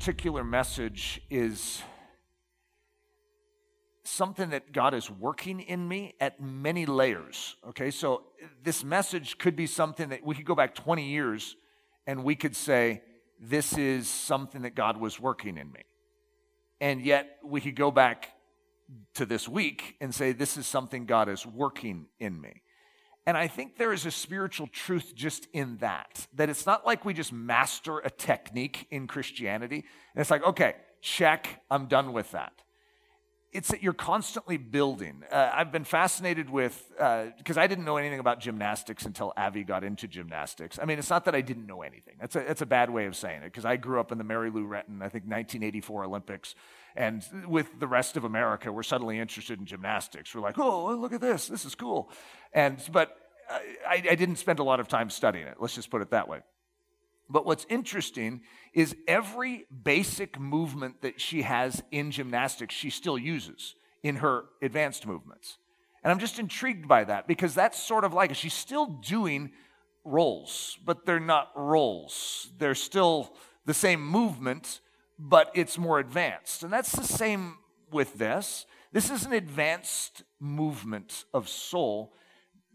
particular message is something that God is working in me at many layers. Okay, so this message could be something that we could go back 20 years and we could say, This is something that God was working in me. And yet we could go back to this week and say, This is something God is working in me. And I think there is a spiritual truth just in that, that it's not like we just master a technique in Christianity. And it's like, okay, check, I'm done with that. It's that you're constantly building. Uh, I've been fascinated with, because uh, I didn't know anything about gymnastics until Avi got into gymnastics. I mean, it's not that I didn't know anything. That's a, that's a bad way of saying it, because I grew up in the Mary Lou Retton, I think 1984 Olympics. And with the rest of America, we're suddenly interested in gymnastics. We're like, oh, look at this. This is cool. And, but I, I didn't spend a lot of time studying it. Let's just put it that way. But what's interesting is every basic movement that she has in gymnastics, she still uses in her advanced movements. And I'm just intrigued by that because that's sort of like she's still doing rolls, but they're not rolls. They're still the same movement, but it's more advanced. And that's the same with this. This is an advanced movement of soul,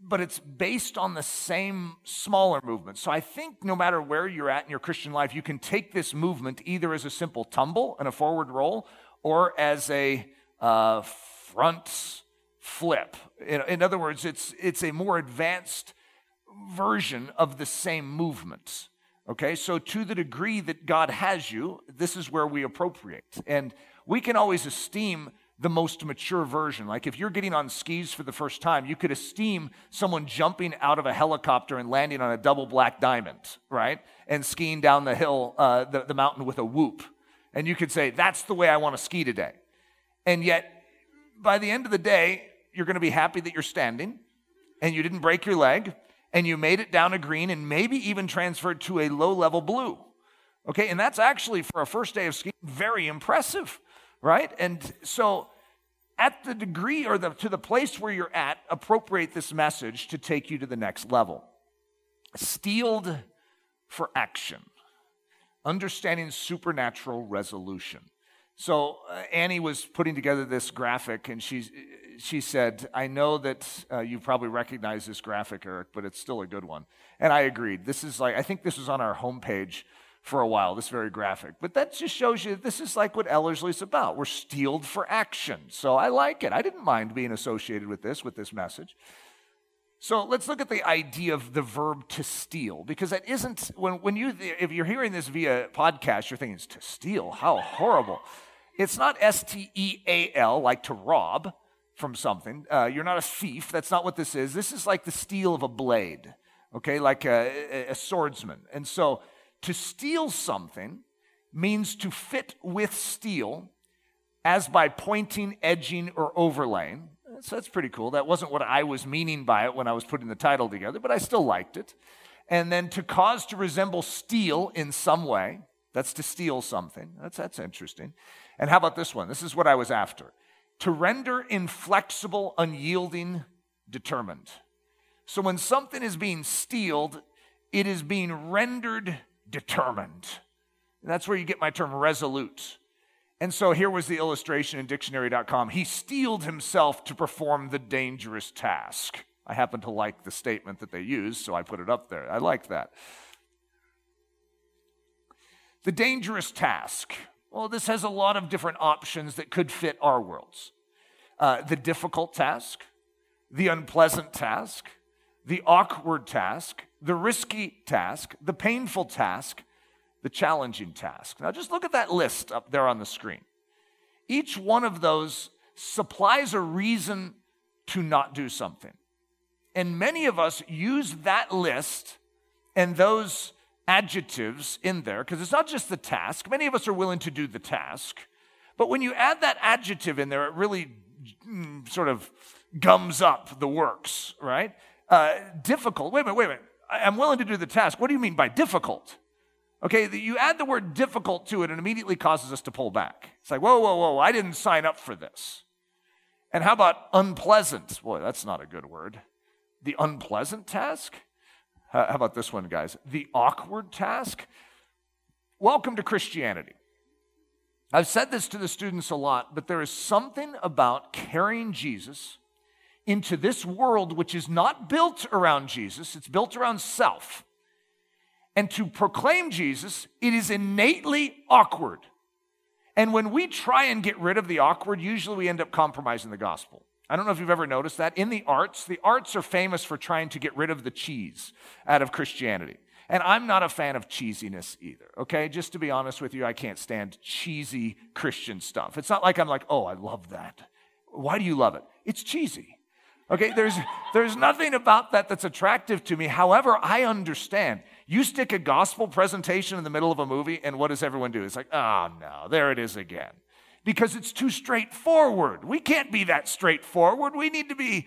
but it's based on the same smaller movement. So I think no matter where you're at in your Christian life, you can take this movement either as a simple tumble and a forward roll or as a uh, front flip. In, in other words, it's, it's a more advanced version of the same movement. Okay, so to the degree that God has you, this is where we appropriate. And we can always esteem the most mature version. Like if you're getting on skis for the first time, you could esteem someone jumping out of a helicopter and landing on a double black diamond, right? And skiing down the hill, uh, the, the mountain with a whoop. And you could say, that's the way I want to ski today. And yet, by the end of the day, you're going to be happy that you're standing and you didn't break your leg and you made it down a green and maybe even transferred to a low level blue. Okay, and that's actually for a first day of skiing very impressive, right? And so, at the degree or the, to the place where you're at, appropriate this message to take you to the next level. Steeled for action, understanding supernatural resolution. So, uh, Annie was putting together this graphic, and she's she said, I know that uh, you probably recognize this graphic, Eric, but it's still a good one. And I agreed. This is like, I think this was on our homepage for a while, this very graphic. But that just shows you this is like what Ellerslie's about. We're steeled for action. So I like it. I didn't mind being associated with this, with this message. So let's look at the idea of the verb to steal, because that isn't, when, when you, if you're hearing this via podcast, you're thinking, to steal, how horrible. It's not S T E A L, like to rob from something. Uh, you're not a thief. That's not what this is. This is like the steel of a blade, okay, like a, a swordsman. And so to steal something means to fit with steel as by pointing, edging, or overlaying. So that's pretty cool. That wasn't what I was meaning by it when I was putting the title together, but I still liked it. And then to cause to resemble steel in some way, that's to steal something. That's, that's interesting. And how about this one? This is what I was after to render inflexible, unyielding, determined. So when something is being steeled, it is being rendered determined. And that's where you get my term resolute. And so here was the illustration in dictionary.com. He steeled himself to perform the dangerous task. I happen to like the statement that they used, so I put it up there. I like that. The dangerous task. Well, this has a lot of different options that could fit our worlds. Uh, the difficult task, the unpleasant task, the awkward task, the risky task, the painful task, the challenging task. Now, just look at that list up there on the screen. Each one of those supplies a reason to not do something. And many of us use that list and those adjectives in there because it's not just the task. Many of us are willing to do the task. But when you add that adjective in there, it really mm, sort of gums up the works, right? Uh, difficult. Wait a minute, wait a minute. I'm willing to do the task. What do you mean by difficult? Okay, you add the word difficult to it and immediately causes us to pull back. It's like, whoa, whoa, whoa, I didn't sign up for this. And how about unpleasant? Boy, that's not a good word. The unpleasant task? How about this one, guys? The awkward task? Welcome to Christianity. I've said this to the students a lot, but there is something about carrying Jesus into this world which is not built around Jesus, it's built around self. And to proclaim Jesus, it is innately awkward. And when we try and get rid of the awkward, usually we end up compromising the gospel. I don't know if you've ever noticed that. In the arts, the arts are famous for trying to get rid of the cheese out of Christianity. And I'm not a fan of cheesiness either, okay? Just to be honest with you, I can't stand cheesy Christian stuff. It's not like I'm like, oh, I love that. Why do you love it? It's cheesy. Okay, there's, there's nothing about that that's attractive to me. However, I understand. You stick a gospel presentation in the middle of a movie, and what does everyone do? It's like, oh no, there it is again. Because it's too straightforward. We can't be that straightforward. We need to be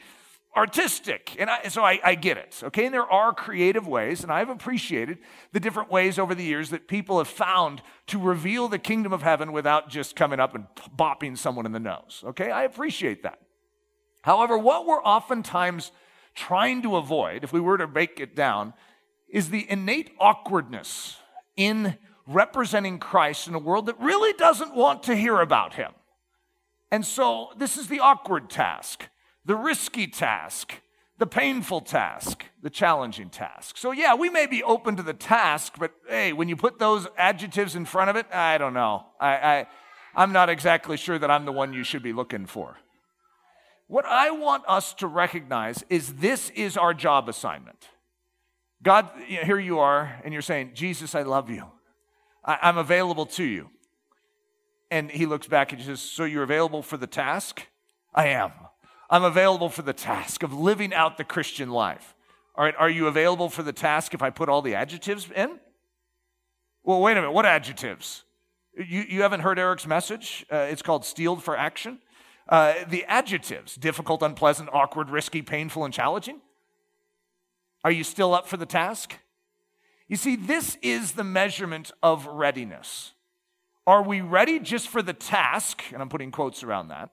artistic. And I, so I, I, get it, okay? And there are creative ways, and I've appreciated the different ways over the years that people have found to reveal the kingdom of heaven without just coming up and bopping someone in the nose, okay? I appreciate that. However, what we're oftentimes trying to avoid, if we were to break it down, is the innate awkwardness in representing Christ in a world that really doesn't want to hear about him. And so this is the awkward task the risky task, the painful task, the challenging task. So, yeah, we may be open to the task, but hey, when you put those adjectives in front of it, I don't know. I, I, I'm not exactly sure that I'm the one you should be looking for. What I want us to recognize is this is our job assignment. God, here you are, and you're saying, Jesus, I love you. I, am available to you. And he looks back and he says, So you're available for the task? I am. I'm available for the task of living out the Christian life. All right, are you available for the task if I put all the adjectives in? Well, wait a minute, what adjectives? You, you haven't heard Eric's message? Uh, it's called Steeled for Action. Uh, the adjectives difficult, unpleasant, awkward, risky, painful, and challenging. Are you still up for the task? You see, this is the measurement of readiness. Are we ready just for the task? And I'm putting quotes around that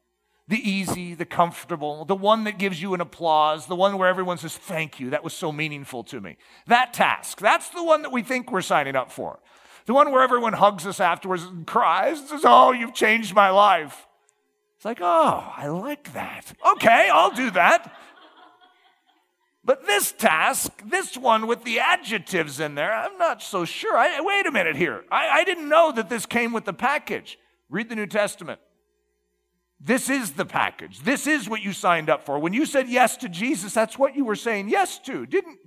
the easy, the comfortable, the one that gives you an applause, the one where everyone says, Thank you, that was so meaningful to me. That task, that's the one that we think we're signing up for. The one where everyone hugs us afterwards and cries and says, Oh, you've changed my life. Like, Oh, I like that. Okay, I'll do that. But this task, this one with the adjectives in there, I'm not so sure. I, wait a minute here. I, I didn't know that this came with the package. Read the New Testament. This is the package. This is what you signed up for. When you said yes to Jesus, that's what you were saying yes to. Didn't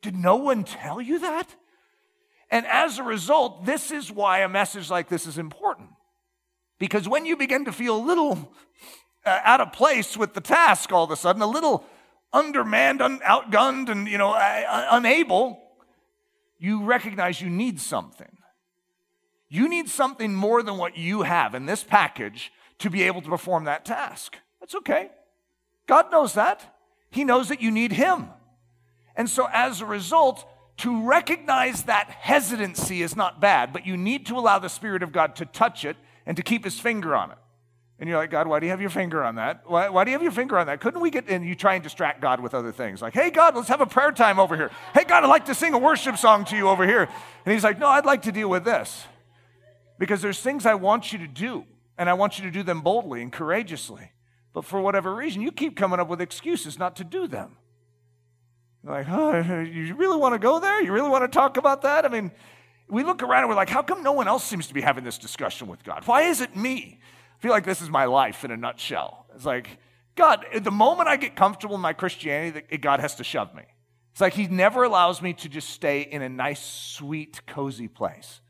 did no one tell you that? And as a result, this is why a message like this is important. Because when you begin to feel a little uh, out of place with the task all of a sudden, a little undermanned, un- outgunned, and you know, uh, unable, you recognize you need something. You need something more than what you have in this package to be able to perform that task. That's okay. God knows that. He knows that you need Him. And so, as a result, to recognize that hesitancy is not bad, but you need to allow the Spirit of God to touch it and to keep His finger on it. And you're like, God, why do you have your finger on that? Why, why do you have your finger on that? Couldn't we get, and you try and distract God with other things. Like, hey, God, let's have a prayer time over here. Hey, God, I'd like to sing a worship song to you over here. And He's like, no, I'd like to deal with this. Because there's things I want you to do. And I want you to do them boldly and courageously. But for whatever reason, you keep coming up with excuses not to do them. Like, oh, you really want to go there? You really want to talk about that? I mean, we look around and we're like, how come no one else seems to be having this discussion with God? Why is it me? I feel like this is my life in a nutshell. It's like, God, the moment I get comfortable in my Christianity, God has to shove me. It's like He never allows me to just stay in a nice, sweet, cozy place.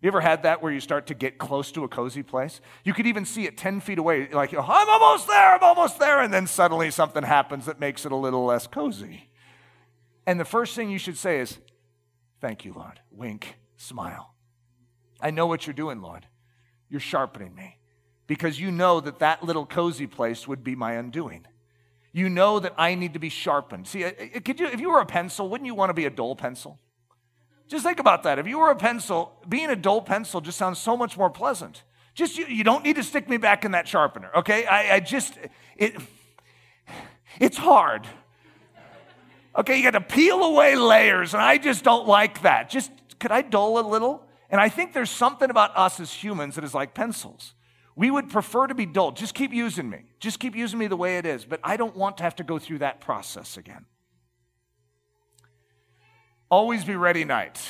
You ever had that where you start to get close to a cozy place? You could even see it 10 feet away, like, I'm almost there, I'm almost there. And then suddenly something happens that makes it a little less cozy. And the first thing you should say is, Thank you, Lord. Wink, smile. I know what you're doing, Lord. You're sharpening me because you know that that little cozy place would be my undoing. You know that I need to be sharpened. See, could you, if you were a pencil, wouldn't you want to be a dull pencil? Just think about that. If you were a pencil, being a dull pencil just sounds so much more pleasant. Just you, you don't need to stick me back in that sharpener, okay? I, I just it it's hard. Okay, you got to peel away layers, and I just don't like that. Just could I dull a little? And I think there's something about us as humans that is like pencils. We would prefer to be dull. Just keep using me. Just keep using me the way it is. But I don't want to have to go through that process again. Always be ready night.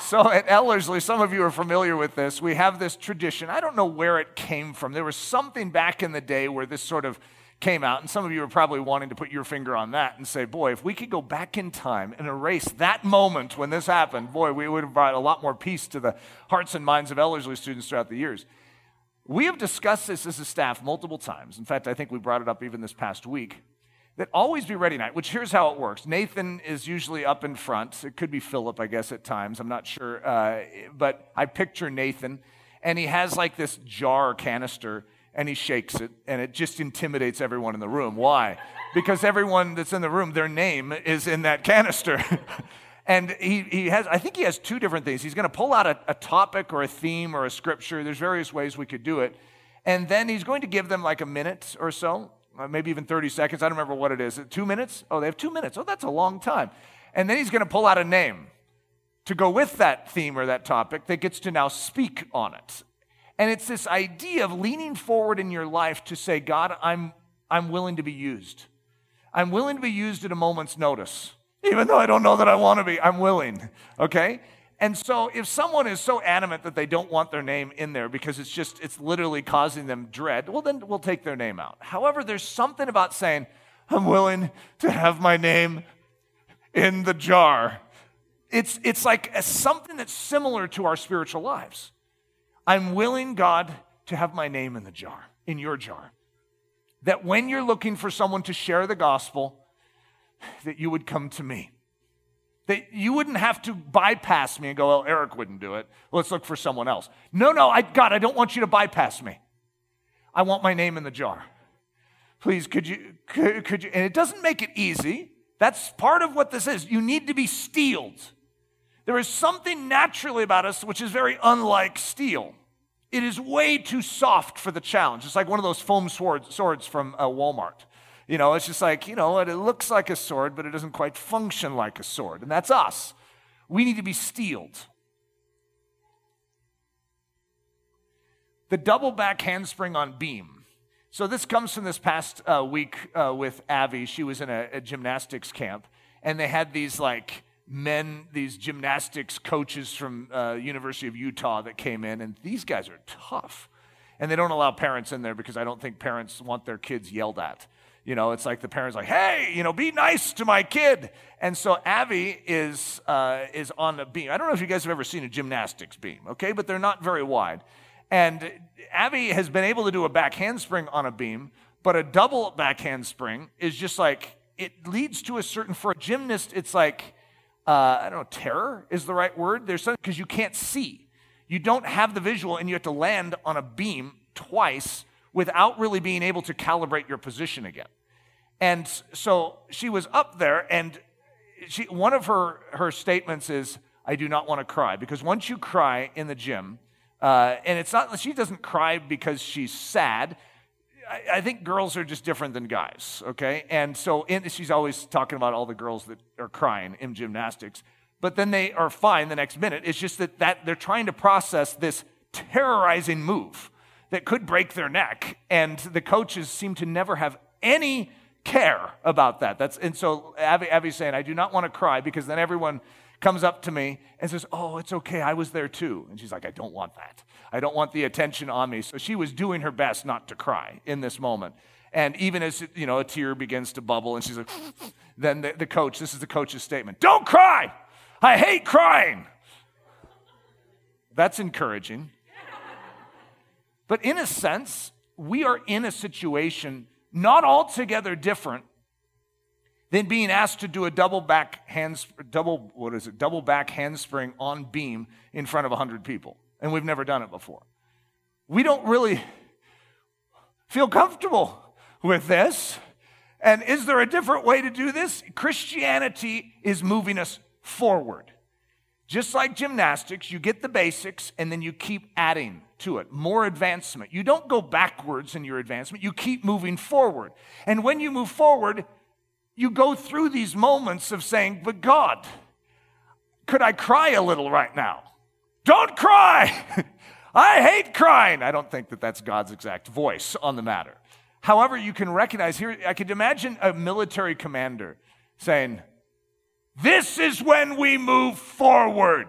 So at Ellerslie, some of you are familiar with this. We have this tradition. I don't know where it came from. There was something back in the day where this sort of came out, and some of you are probably wanting to put your finger on that and say, boy, if we could go back in time and erase that moment when this happened, boy, we would have brought a lot more peace to the hearts and minds of Ellerslie students throughout the years. We have discussed this as a staff multiple times. In fact, I think we brought it up even this past week. That always be ready night, which here's how it works. Nathan is usually up in front. It could be Philip, I guess, at times. I'm not sure. Uh, but I picture Nathan, and he has like this jar canister and he shakes it, and it just intimidates everyone in the room. Why? Because everyone that's in the room, their name is in that canister. and he, he has, I think he has two different things. He's going to pull out a, a topic or a theme or a scripture. There's various ways we could do it. And then he's going to give them like a minute or so, uh, maybe even 30 seconds. I don't remember what it is. Two minutes? Oh, they have two minutes. Oh, that's a long time. And then he's going to pull out a name to go with that theme or that topic that gets to now speak on it. And it's this idea of leaning forward in your life to say, God, I'm, I'm willing to be used. I'm willing to be used at a moment's notice. Even though I don't know that I want to be, I'm willing. Okay? And so if someone is so adamant that they don't want their name in there because it's just, it's literally causing them dread, well, then we'll take their name out. However, there's something about saying, I'm willing to have my name in the jar. It's, it's like a, something that's similar to our spiritual lives. I'm willing, God, to have my name in the jar, in your jar. That when you're looking for someone to share the gospel, that you would come to me. That you wouldn't have to bypass me and go, well, Eric wouldn't do it. Let's look for someone else. No, no, I, God, I don't want you to bypass me. I want my name in the jar. Please, could you, could, could you, and it doesn't make it easy. That's part of what this is. You need to be steeled. There is something naturally about us which is very unlike steel. It is way too soft for the challenge. It's like one of those foam swords, swords from uh, Walmart. You know, it's just like, you know, it looks like a sword, but it doesn't quite function like a sword. And that's us. We need to be steeled. The double back handspring on beam. So this comes from this past uh, week uh, with Avi. She was in a, a gymnastics camp, and they had these like men, these gymnastics coaches from uh, University of Utah that came in, and these guys are tough. And they don't allow parents in there because I don't think parents want their kids yelled at. You know, it's like the parents like, hey, you know, be nice to my kid. And so Avi is uh, is on the beam. I don't know if you guys have ever seen a gymnastics beam, okay, but they're not very wide. And Avi has been able to do a back handspring on a beam, but a double back handspring is just like it leads to a certain for a gymnast. It's like uh, I don't know, terror is the right word. There's something because you can't see. You don't have the visual, and you have to land on a beam twice without really being able to calibrate your position again. And so she was up there, and she, one of her, her statements is, I do not want to cry. Because once you cry in the gym, uh, and it's not, she doesn't cry because she's sad. I, I think girls are just different than guys, okay? And so in, she's always talking about all the girls that are crying in gymnastics, but then they are fine the next minute. It's just that, that they're trying to process this terrorizing move that could break their neck, and the coaches seem to never have any care about that. That's, and so Avi, Avi's saying, I do not want to cry because then everyone comes up to me and says, Oh, it's okay. I was there too. And she's like, I don't want that. I don't want the attention on me. So she was doing her best not to cry in this moment. And even as, you know, a tear begins to bubble and she's like, then the, the coach, this is the coach's statement Don't cry. I hate crying. That's encouraging. But in a sense, we are in a situation not altogether different than being asked to do a double back hands, double, what is it, double back handspring on beam in front of 100 people. And we've never done it before. We don't really feel comfortable with this. And is there a different way to do this? Christianity is moving us forward. Just like gymnastics, you get the basics and then you keep adding to it, more advancement. You don't go backwards in your advancement, you keep moving forward. And when you move forward, you go through these moments of saying, But God, could I cry a little right now? Don't cry! I hate crying. I don't think that that's God's exact voice on the matter. However, you can recognize here, I could imagine a military commander saying, This is when we move forward.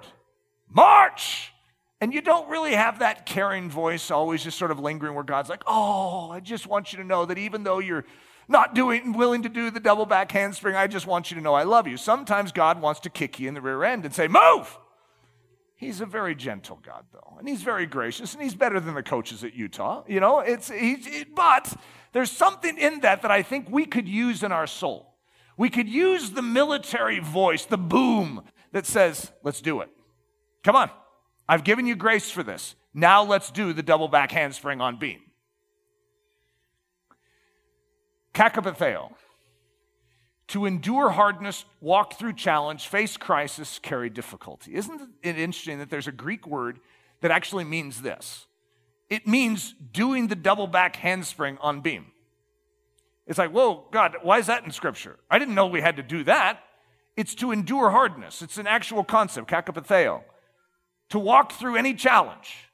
March! And you don't really have that caring voice always just sort of lingering where God's like, Oh, I just want you to know that even though you're not doing willing to do the double back handspring, I just want you to know I love you. Sometimes God wants to kick you in the rear end and say, Move! He's a very gentle God, though, and he's very gracious, and he's better than the coaches at Utah. You know, it's it, but there's something in that that I think we could use in our soul. We could use the military voice, the boom that says, "Let's do it. Come on, I've given you grace for this. Now let's do the double back handspring on beam." Kakapatheo to endure hardness, walk through challenge, face crisis, carry difficulty. Isn't it interesting that there's a Greek word that actually means this? It means doing the double back handspring on beam. It's like, whoa, God, why is that in Scripture? I didn't know we had to do that. It's to endure hardness. It's an actual concept, kakapatheo. To walk through any challenge,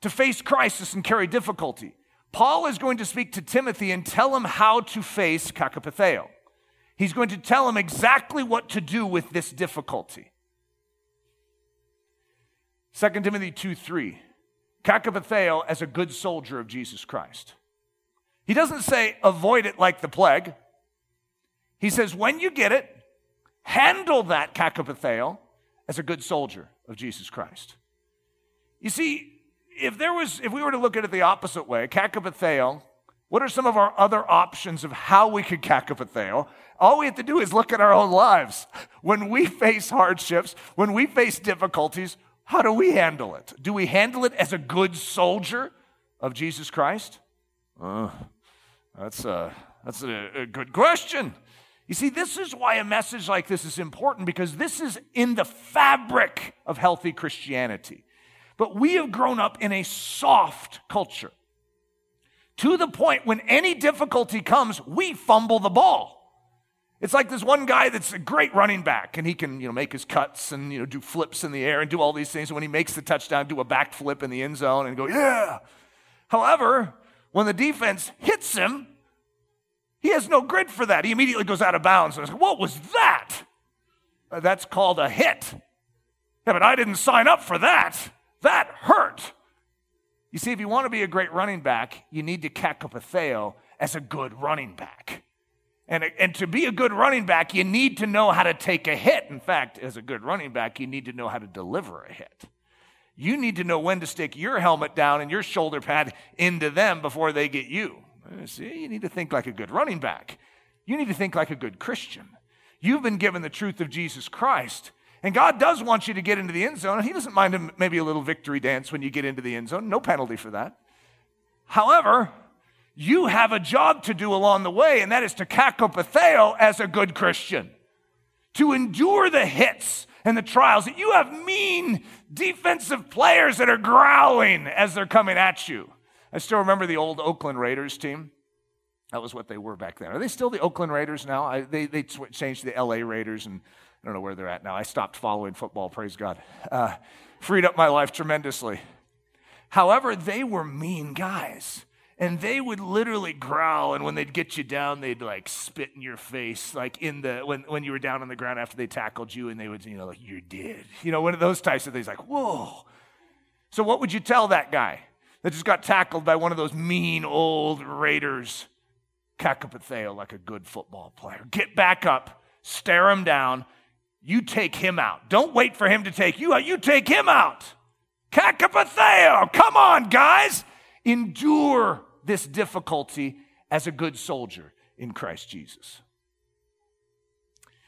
to face crisis and carry difficulty. Paul is going to speak to Timothy and tell him how to face kakapatheo. He's going to tell him exactly what to do with this difficulty. 2 Timothy 2 3. Kakapatheo as a good soldier of Jesus Christ. He doesn't say avoid it like the plague. He says when you get it, handle that kakapatheo as a good soldier of Jesus Christ. You see, if there was, if we were to look at it the opposite way, kakapatheo what are some of our other options of how we could kakapatheo? All we have to do is look at our own lives. When we face hardships, when we face difficulties, how do we handle it? Do we handle it as a good soldier of Jesus Christ? Uh, that's a, that's a, a good question. You see, this is why a message like this is important because this is in the fabric of healthy Christianity. But we have grown up in a soft culture to the point when any difficulty comes, we fumble the ball. It's like this one guy that's a great running back, and he can, you know, make his cuts and you know do flips in the air and do all these things. And when he makes the touchdown, do a backflip in the end zone and go, yeah. However, when the defense hits him, he has no grit for that. He immediately goes out of bounds. And what was that? Uh, that's called a hit. Yeah, but I didn't sign up for that. That hurt. You see, if you want to be a great running back, you need to kakapatheo as a good running back. And, and to be a good running back, you need to know how to take a hit. In fact, as a good running back, you need to know how to deliver a hit. You need to know when to stick your helmet down and your shoulder pad into them before they get you. Uh, see, you need to think like a good running back. You need to think like a good Christian. You've been given the truth of Jesus Christ. And God does want you to get into the end zone. He doesn't mind maybe a little victory dance when you get into the end zone. No penalty for that. However, you have a job to do along the way, and that is to kakapatheo as a good Christian. To endure the hits and the trials. That You have mean defensive players that are growling as they're coming at you. I still remember the old Oakland Raiders team. That was what they were back then. Are they still the Oakland Raiders now? I, they, they changed to the LA Raiders and I don't know where they're at now. I stopped following football, praise God. Uh, freed up my life tremendously. However, they were mean guys. And they would literally growl, and when they'd get you down, they'd like spit in your face, like in the when, when you were down on the ground after they tackled you, and they would, you know, like, you're dead. You know, one of those types of things, like, whoa. So, what would you tell that guy that just got tackled by one of those mean old Raiders? Kakapatheo, like a good football player. Get back up, stare him down, you take him out. Don't wait for him to take you out. You take him out. Kakapatheo. Come on, guys. Endure this difficulty as a good soldier in Christ Jesus.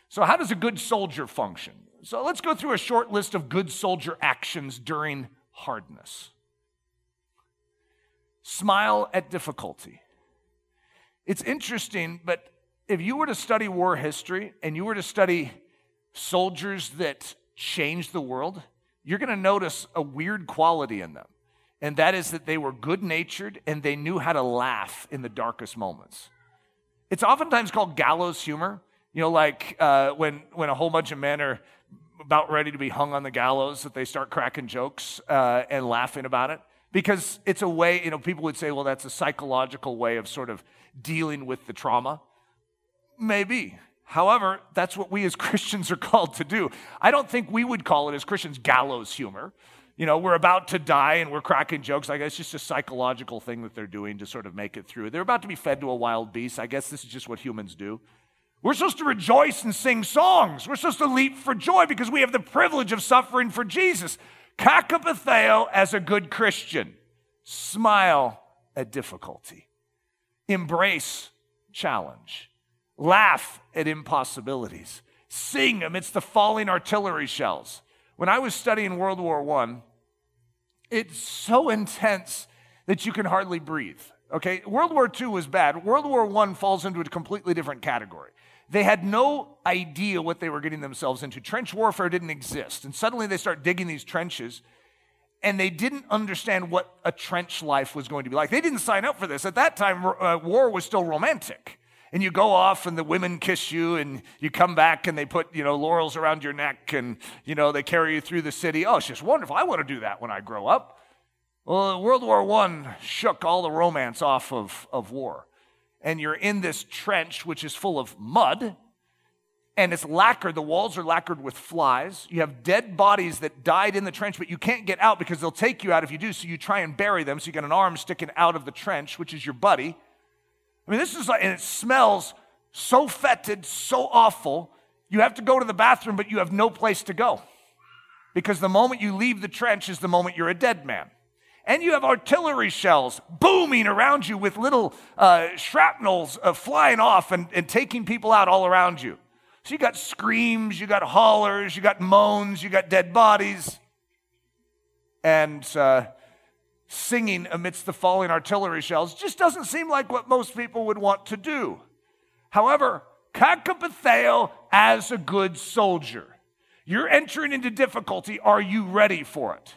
So, how does a good soldier function? So, let's go through a short list of good soldier actions during hardness. Smile at difficulty. It's interesting, but if you were to study war history and you were to study soldiers that changed the world, you're going to notice a weird quality in them. And that is that they were good natured and they knew how to laugh in the darkest moments. It's oftentimes called gallows humor. You know, like uh, when, when a whole bunch of men are about ready to be hung on the gallows, that they start cracking jokes uh, and laughing about it. Because it's a way, you know, people would say, well, that's a psychological way of sort of dealing with the trauma. Maybe. However, that's what we as Christians are called to do. I don't think we would call it as Christians gallows humor. You know, we're about to die and we're cracking jokes. I guess it's just a psychological thing that they're doing to sort of make it through. They're about to be fed to a wild beast. I guess this is just what humans do. We're supposed to rejoice and sing songs. We're supposed to leap for joy because we have the privilege of suffering for Jesus. Kakapatheo as a good Christian. Smile at difficulty. Embrace challenge. Laugh at impossibilities. Sing amidst the falling artillery shells. When I was studying World War I, it's so intense that you can hardly breathe. Okay, World War II was bad. World War I falls into a completely different category. They had no idea what they were getting themselves into. Trench warfare didn't exist. And suddenly they start digging these trenches and they didn't understand what a trench life was going to be like. They didn't sign up for this. At that time, uh, war was still romantic. And you go off and the women kiss you and you come back and they put, you know, laurels around your neck and, you know, they carry you through the city. Oh, it's just wonderful. I want to do that when I grow up. Well, World War I shook all the romance off of, of war. And you're in this trench, which is full of mud and it's lacquered. The walls are lacquered with flies. You have dead bodies that died in the trench, but you can't get out because they'll take you out if you do. So you try and bury them. So you get an arm sticking out of the trench, which is your buddy. I mean, this is like, and it smells so fetid, so awful. You have to go to the bathroom, but you have no place to go because the moment you leave the trench is the moment you're a dead man. And you have artillery shells booming around you with little uh, shrapnels uh, flying off and, and taking people out all around you. So you got screams, you got hollers, you got moans, you got dead bodies, and uh, singing amidst the falling artillery shells just doesn't seem like what most people would want to do. However, Kakapatheo as a good soldier. You're entering into difficulty. Are you ready for it?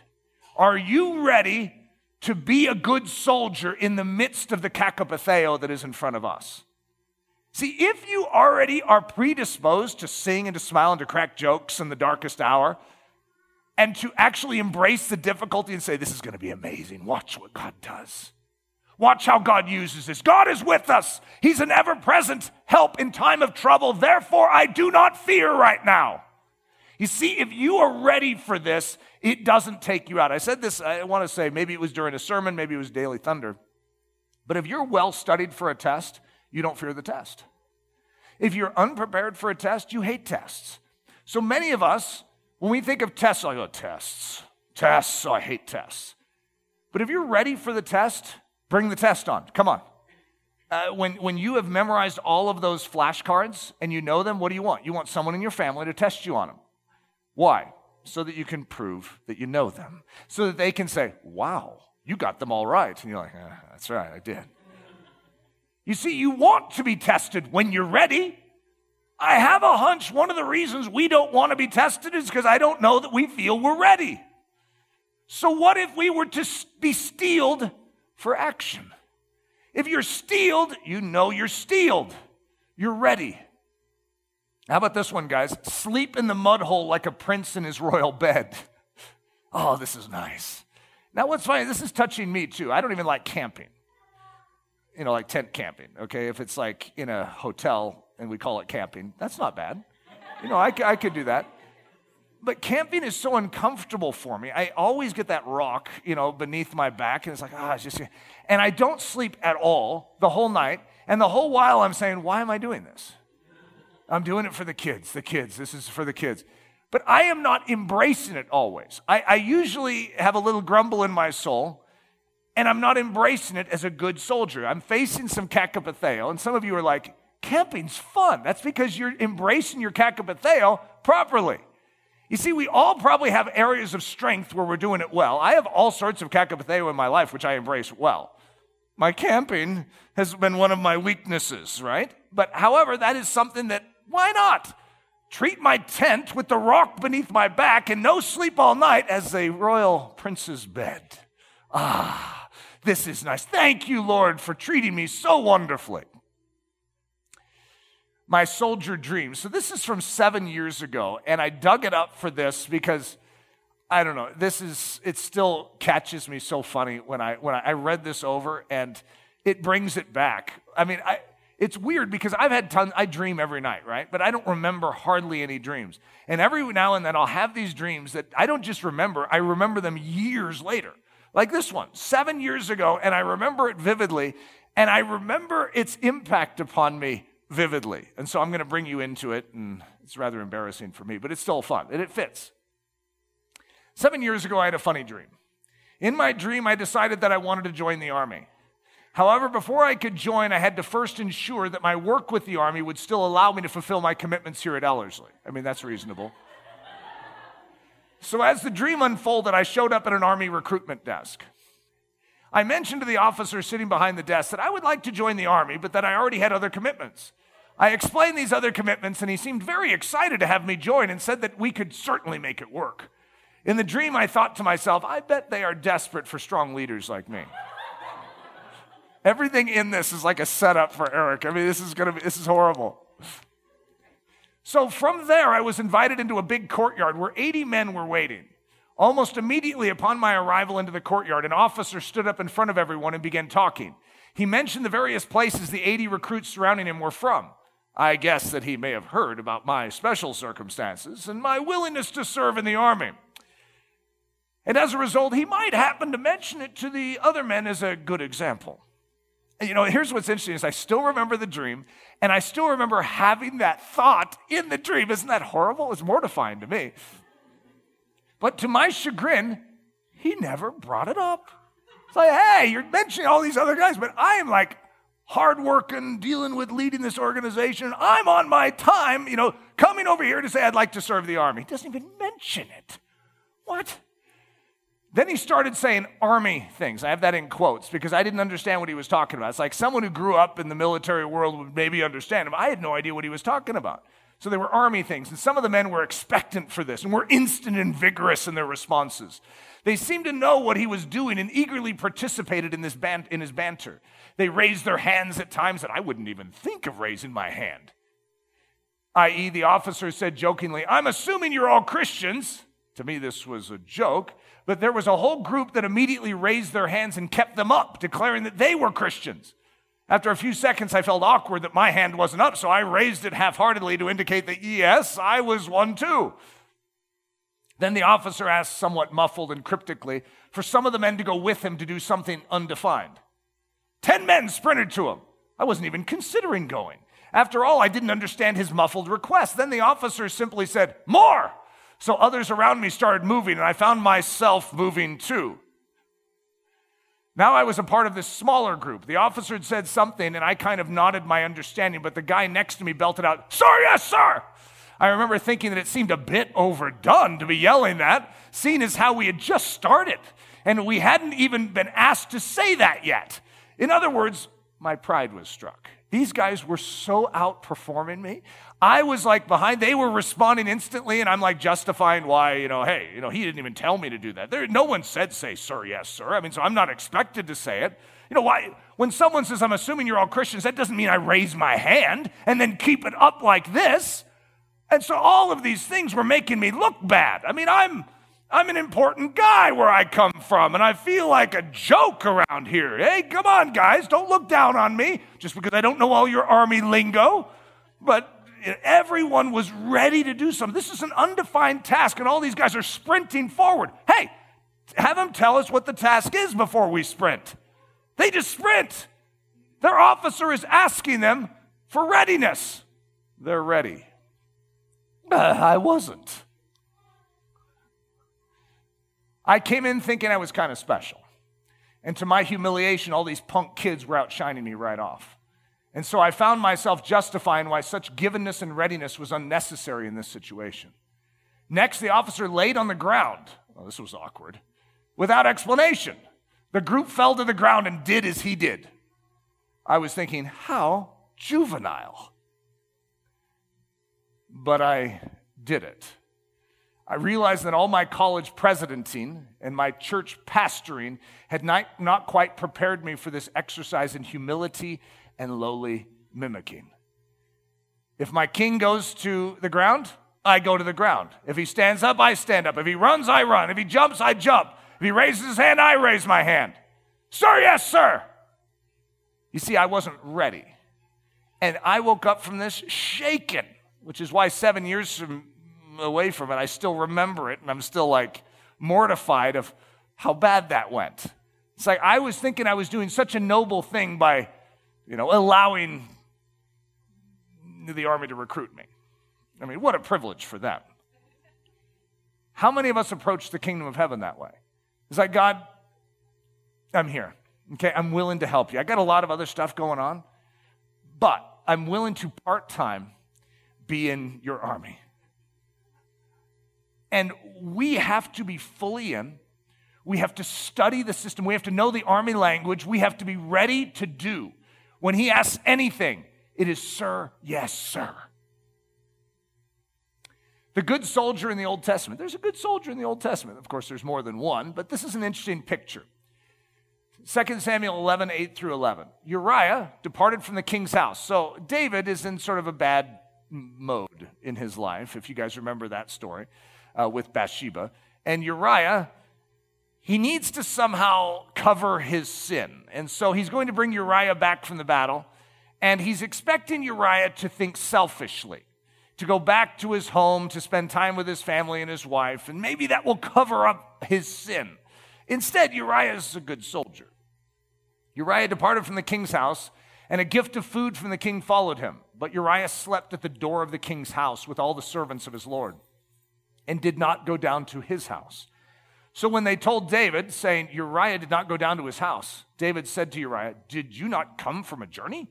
Are you ready to be a good soldier in the midst of the Kakapatheo that is in front of us? See, if you already are predisposed to sing and to smile and to crack jokes in the darkest hour, and to actually embrace the difficulty and say, This is going to be amazing. Watch what God does. Watch how God uses this. God is with us. He's an ever present help in time of trouble. Therefore, I do not fear right now. You see, if you are ready for this, it doesn't take you out. I said this, I want to say, maybe it was during a sermon, maybe it was Daily Thunder. But if you're well studied for a test, you don't fear the test. If you're unprepared for a test, you hate tests. So many of us, when we think of tests, I go, tests, tests, oh, I hate tests. But if you're ready for the test, bring the test on. Come on. Uh, when, when you have memorized all of those flashcards and you know them, what do you want? You want someone in your family to test you on them. Why? So that you can prove that you know them. So that they can say, wow, you got them all right. And you're like, eh, that's right, I did. You see, you want to be tested when you're ready. I have a hunch one of the reasons we don't want to be tested is because I don't know that we feel we're ready. So, what if we were to be steeled for action? If you're steeled, you know you're steeled. You're ready. How about this one, guys? Sleep in the mud hole like a prince in his royal bed. Oh, this is nice. Now, what's funny, this is touching me too. I don't even like camping you know, like tent camping, okay? If it's like in a hotel and we call it camping, that's not bad. You know, I, I could do that. But camping is so uncomfortable for me. I always get that rock, you know, beneath my back, and it's like, ah, it's just, and I don't sleep at all the whole night. And the whole while I'm saying, why am I doing this? I'm doing it for the kids, the kids. This is for the kids. But I am not embracing it always. I, I usually have a little grumble in my soul and I'm not embracing it as a good soldier. I'm facing some kakapatheo, and some of you are like, camping's fun. That's because you're embracing your kakapatheo properly. You see, we all probably have areas of strength where we're doing it well. I have all sorts of kakapatheo in my life, which I embrace well. My camping has been one of my weaknesses, right? But however, that is something that, why not? Treat my tent with the rock beneath my back and no sleep all night as a royal prince's bed. Ah, this is nice. Thank you, Lord, for treating me so wonderfully. My soldier dream. So, this is from seven years ago, and I dug it up for this because I don't know. This is it still catches me so funny when I when I, read this over and it brings it back. I mean, I it's weird because I've had tons, I dream every night, right? But I don't remember hardly any dreams. And every now and then I'll have these dreams that I don't just remember, I remember them years later. Like this one, seven years ago, and I remember it vividly, and I remember its impact upon me vividly. And so I'm going to bring you into it, and it's rather embarrassing for me, but it's still fun, and it fits. Seven years ago, I had a funny dream. In my dream, I decided that I wanted to join the army. However, before I could join, I had to first ensure that my work with the army would still allow me to fulfill my commitments here at Ellerslie. I mean, that's reasonable. So, as the dream unfolded, I showed up at an army recruitment desk. I mentioned to the officer sitting behind the desk that I would like to join the army, but that I already had other commitments. I explained these other commitments, and he seemed very excited to have me join and said that we could certainly make it work. In the dream, I thought to myself, I bet they are desperate for strong leaders like me. Everything in this is like a setup for Eric. I mean, this is gonna be, this is horrible. So from there, I was invited into a big courtyard where 80 men were waiting. Almost immediately upon my arrival into the courtyard, an officer stood up in front of everyone and began talking. He mentioned the various places the 80 recruits surrounding him were from. I guess that he may have heard about my special circumstances and my willingness to serve in the army. And as a result, he might happen to mention it to the other men as a good example. You know, here's what's interesting is I still remember the dream, and I still remember having that thought in the dream. Isn't that horrible? It's mortifying to me. But to my chagrin, he never brought it up. It's like, hey, you're mentioning all these other guys, but I am like hardworking, dealing with leading this organization. I'm on my time, you know, coming over here to say I'd like to serve the army. He doesn't even mention it. What? Then he started saying army things. I have that in quotes because I didn't understand what he was talking about. It's like someone who grew up in the military world would maybe understand him. I had no idea what he was talking about. So they were army things. And some of the men were expectant for this and were instant and vigorous in their responses. They seemed to know what he was doing and eagerly participated in, this ban- in his banter. They raised their hands at times that I wouldn't even think of raising my hand. I.e., the officer said jokingly, I'm assuming you're all Christians. To me, this was a joke. But there was a whole group that immediately raised their hands and kept them up, declaring that they were Christians. After a few seconds, I felt awkward that my hand wasn't up, so I raised it half heartedly to indicate that, yes, I was one too. Then the officer asked, somewhat muffled and cryptically, for some of the men to go with him to do something undefined. Ten men sprinted to him. I wasn't even considering going. After all, I didn't understand his muffled request. Then the officer simply said, More! So others around me started moving, and I found myself moving too. Now I was a part of this smaller group. The officer had said something, and I kind of nodded my understanding, but the guy next to me belted out, Sir, yes, sir! I remember thinking that it seemed a bit overdone to be yelling that, seeing as how we had just started, and we hadn't even been asked to say that yet. In other words, my pride was struck. These guys were so outperforming me. I was like behind, they were responding instantly, and I'm like justifying why, you know, hey, you know, he didn't even tell me to do that. There, no one said, say, sir, yes, sir. I mean, so I'm not expected to say it. You know, why? When someone says, I'm assuming you're all Christians, that doesn't mean I raise my hand and then keep it up like this. And so all of these things were making me look bad. I mean, I'm. I'm an important guy where I come from, and I feel like a joke around here. Hey, come on, guys, don't look down on me just because I don't know all your army lingo. But everyone was ready to do something. This is an undefined task, and all these guys are sprinting forward. Hey, have them tell us what the task is before we sprint. They just sprint. Their officer is asking them for readiness. They're ready. Uh, I wasn't. I came in thinking I was kind of special. And to my humiliation, all these punk kids were outshining me right off. And so I found myself justifying why such givenness and readiness was unnecessary in this situation. Next, the officer laid on the ground. Well, this was awkward. Without explanation. The group fell to the ground and did as he did. I was thinking, how juvenile. But I did it. I realized that all my college presidenting and my church pastoring had not, not quite prepared me for this exercise in humility and lowly mimicking. If my king goes to the ground, I go to the ground. If he stands up, I stand up. If he runs, I run. If he jumps, I jump. If he raises his hand, I raise my hand. Sir, yes, sir. You see, I wasn't ready. And I woke up from this shaken, which is why seven years from, away from it, I still remember it, and I'm still like mortified of how bad that went. It's like I was thinking I was doing such a noble thing by, you know, allowing the army to recruit me. I mean, what a privilege for them. How many of us approach the kingdom of heaven that way? It's like, God, I'm here. Okay, I'm willing to help you. I got a lot of other stuff going on, but I'm willing to part time be in your army. And we have to be fully in. We have to study the system. We have to know the army language. We have to be ready to do. When he asks anything, it is, Sir, yes, sir. The good soldier in the Old Testament. There's a good soldier in the Old Testament. Of course, there's more than one, but this is an interesting picture. 2 Samuel 11, 8 through 11. Uriah departed from the king's house. So David is in sort of a bad mode in his life, if you guys remember that story uh, with Bathsheba. And Uriah, he needs to somehow cover his sin. And so he's going to bring Uriah back from the battle. And he's expecting Uriah to think selfishly, to go back to his home, to spend time with his family and his wife. And maybe that will cover up his sin. Instead, Uriah is a good soldier. Uriah departed from the king's house, and a gift of food from the king followed him. But Uriah slept at the door of the king's house with all the servants of his Lord, and did not go down to his house. So when they told David, saying, Uriah did not go down to his house, David said to Uriah, Did you not come from a journey?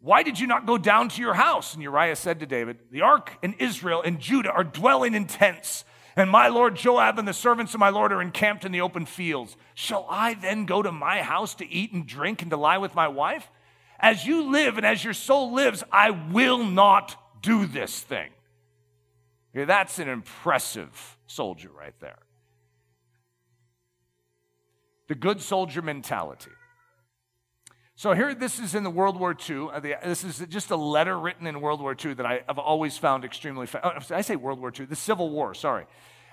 Why did you not go down to your house? And Uriah said to David, The ark and Israel and Judah are dwelling in tents and my lord Joab and the servants of my lord are encamped in the open fields. Shall I then go to my house to eat and drink and to lie with my wife? As you live and as your soul lives, I will not do this thing. Okay, that's an impressive soldier right there. The good soldier mentality. So here, this is in the World War II. Uh, this is just a letter written in World War II that I have always found extremely. Fa- oh, I say World War II, the Civil War. Sorry,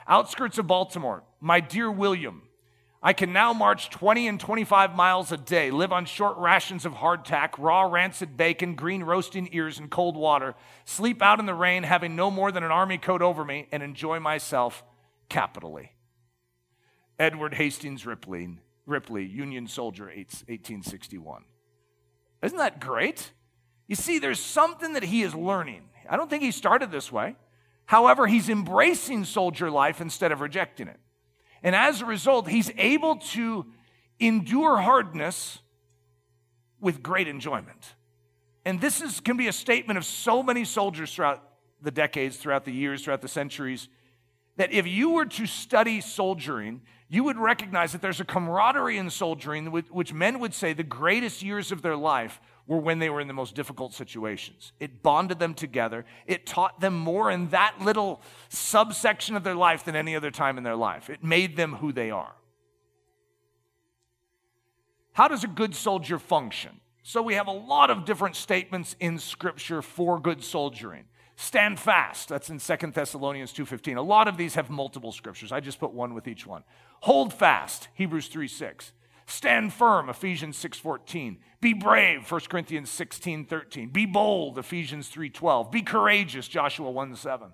outskirts of Baltimore. My dear William, I can now march 20 and 25 miles a day, live on short rations of hardtack, raw rancid bacon, green roasting ears, and cold water, sleep out in the rain, having no more than an army coat over me, and enjoy myself capitally. Edward Hastings Ripley, Ripley, Union soldier, 1861. Isn't that great? You see, there's something that he is learning. I don't think he started this way. However, he's embracing soldier life instead of rejecting it. And as a result, he's able to endure hardness with great enjoyment. And this is, can be a statement of so many soldiers throughout the decades, throughout the years, throughout the centuries, that if you were to study soldiering, you would recognize that there's a camaraderie in soldiering, which men would say the greatest years of their life were when they were in the most difficult situations. It bonded them together, it taught them more in that little subsection of their life than any other time in their life. It made them who they are. How does a good soldier function? So we have a lot of different statements in Scripture for good soldiering. Stand fast. That's in Second Thessalonians 2:15. A lot of these have multiple scriptures. I just put one with each one. Hold fast, Hebrews 3 6. Stand firm, Ephesians 6:14. Be brave, 1 Corinthians 16:13. Be bold, Ephesians 3:12. Be courageous, Joshua 1 7.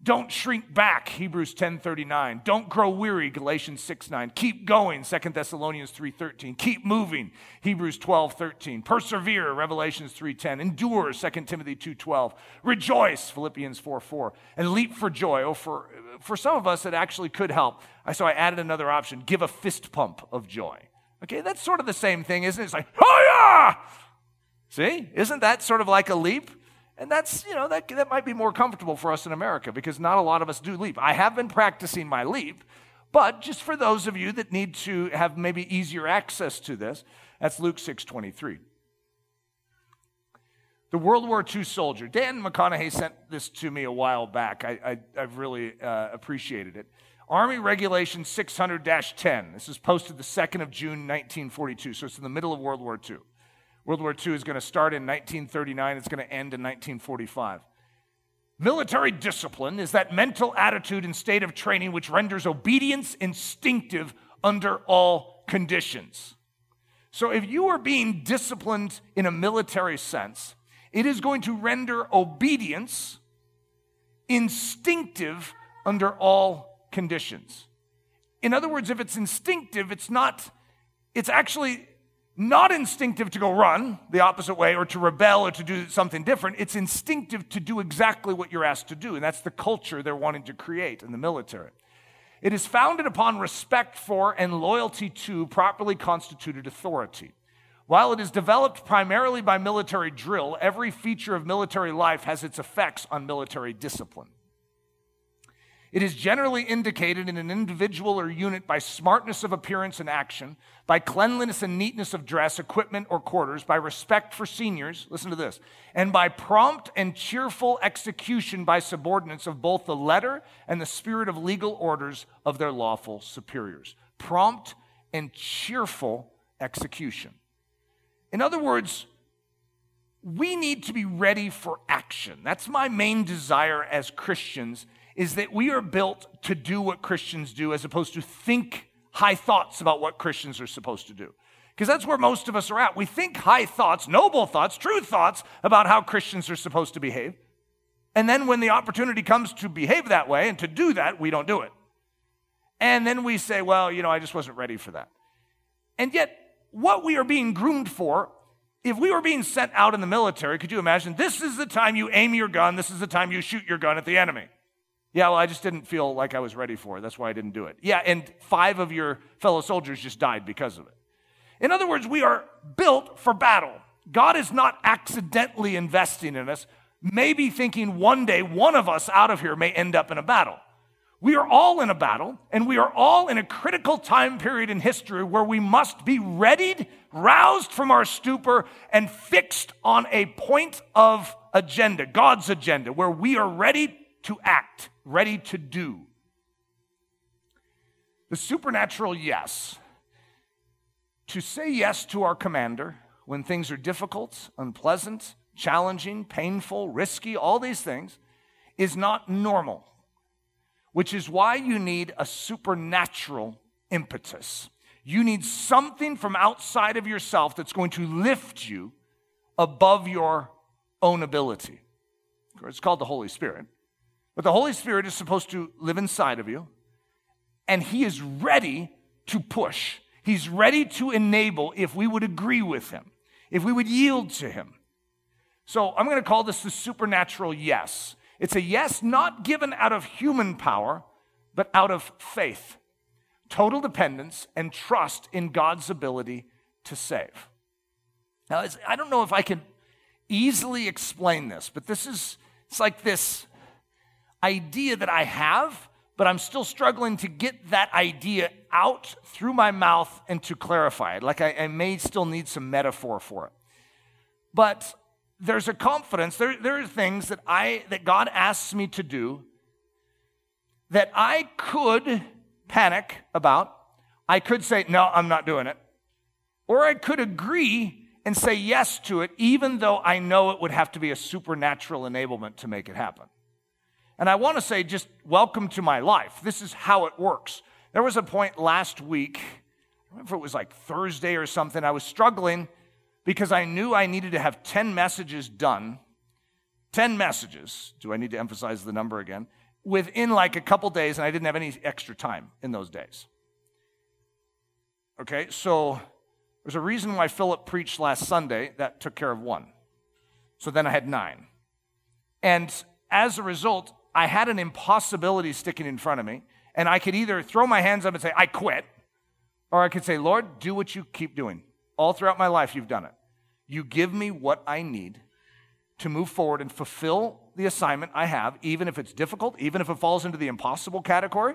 Don't shrink back, Hebrews 10:39. Don't grow weary, Galatians 6:9. Keep going, 2 Thessalonians 3:13. Keep moving, Hebrews 12:13. Persevere, Revelations 3:10. Endure, 2 Timothy 2:12. Rejoice, Philippians 4:4. And leap for joy. Oh, for, for some of us, it actually could help. So I added another option. Give a fist pump of joy. Okay, that's sort of the same thing, isn't it? It's like, oh yeah! See? Isn't that sort of like a leap? And that's, you know, that, that might be more comfortable for us in America because not a lot of us do leap. I have been practicing my leap, but just for those of you that need to have maybe easier access to this, that's Luke 6 23. The World War II soldier. Dan McConaughey sent this to me a while back. I, have really uh, appreciated it. Army Regulation 600 10. This is posted the 2nd of June, 1942. So it's in the middle of World War II. World War II is going to start in 1939, it's going to end in 1945. Military discipline is that mental attitude and state of training which renders obedience instinctive under all conditions. So, if you are being disciplined in a military sense, it is going to render obedience instinctive under all conditions. In other words, if it's instinctive, it's not, it's actually not instinctive to go run the opposite way or to rebel or to do something different. It's instinctive to do exactly what you're asked to do. And that's the culture they're wanting to create in the military. It is founded upon respect for and loyalty to properly constituted authority. While it is developed primarily by military drill, every feature of military life has its effects on military discipline. It is generally indicated in an individual or unit by smartness of appearance and action, by cleanliness and neatness of dress, equipment, or quarters, by respect for seniors, listen to this, and by prompt and cheerful execution by subordinates of both the letter and the spirit of legal orders of their lawful superiors. Prompt and cheerful execution. In other words, we need to be ready for action. That's my main desire as Christians is that we are built to do what Christians do as opposed to think high thoughts about what Christians are supposed to do. Because that's where most of us are at. We think high thoughts, noble thoughts, true thoughts about how Christians are supposed to behave. And then when the opportunity comes to behave that way and to do that, we don't do it. And then we say, well, you know, I just wasn't ready for that. And yet, what we are being groomed for, if we were being sent out in the military, could you imagine? This is the time you aim your gun, this is the time you shoot your gun at the enemy. Yeah, well, I just didn't feel like I was ready for it. That's why I didn't do it. Yeah, and five of your fellow soldiers just died because of it. In other words, we are built for battle. God is not accidentally investing in us, maybe thinking one day one of us out of here may end up in a battle. We are all in a battle, and we are all in a critical time period in history where we must be readied, roused from our stupor, and fixed on a point of agenda, God's agenda, where we are ready to act ready to do. The supernatural yes. To say yes to our commander when things are difficult, unpleasant, challenging, painful, risky, all these things, is not normal, which is why you need a supernatural impetus. You need something from outside of yourself that's going to lift you above your own ability. It's called the Holy Spirit. But the Holy Spirit is supposed to live inside of you, and He is ready to push. He's ready to enable if we would agree with Him, if we would yield to Him. So I'm going to call this the supernatural yes. It's a yes not given out of human power, but out of faith, total dependence, and trust in God's ability to save. Now, I don't know if I can easily explain this, but this is, it's like this idea that I have, but I'm still struggling to get that idea out through my mouth and to clarify it. Like I, I may still need some metaphor for it. But there's a confidence, there, there are things that I that God asks me to do that I could panic about. I could say, no, I'm not doing it. Or I could agree and say yes to it, even though I know it would have to be a supernatural enablement to make it happen. And I want to say, just welcome to my life. This is how it works. There was a point last week, I if it was like Thursday or something, I was struggling because I knew I needed to have 10 messages done. 10 messages. Do I need to emphasize the number again? Within like a couple days, and I didn't have any extra time in those days. Okay, so there's a reason why Philip preached last Sunday. That took care of one. So then I had nine. And as a result, I had an impossibility sticking in front of me, and I could either throw my hands up and say, I quit, Or I could say, Lord, do what you keep doing. All throughout my life, you've done it. You give me what I need to move forward and fulfill the assignment I have, even if it's difficult, even if it falls into the impossible category.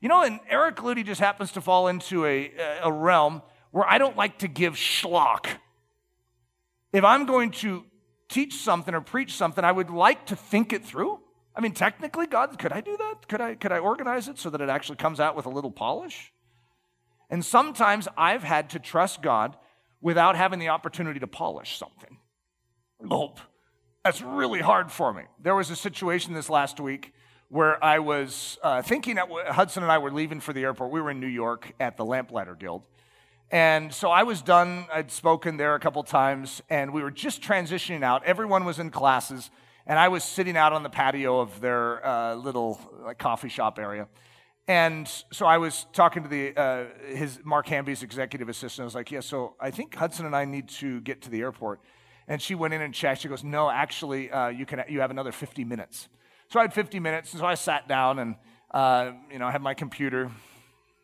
You know, and Eric Ludy just happens to fall into a, a realm where I don't like to give schlock. If I'm going to teach something or preach something, I would like to think it through. I mean, technically, God, could I do that? Could I, could I organize it so that it actually comes out with a little polish? And sometimes I've had to trust God without having the opportunity to polish something. Nope. That's really hard for me. There was a situation this last week where I was uh, thinking that Hudson and I were leaving for the airport. We were in New York at the Lamplighter Guild. And so I was done. I'd spoken there a couple times, and we were just transitioning out. Everyone was in classes, and I was sitting out on the patio of their uh, little like, coffee shop area. And so I was talking to the uh, his Mark Hamby's executive assistant. I was like, "Yeah, so I think Hudson and I need to get to the airport." And she went in and checked. She goes, "No, actually, uh, you can you have another 50 minutes." So I had 50 minutes, and so I sat down and uh, you know I had my computer,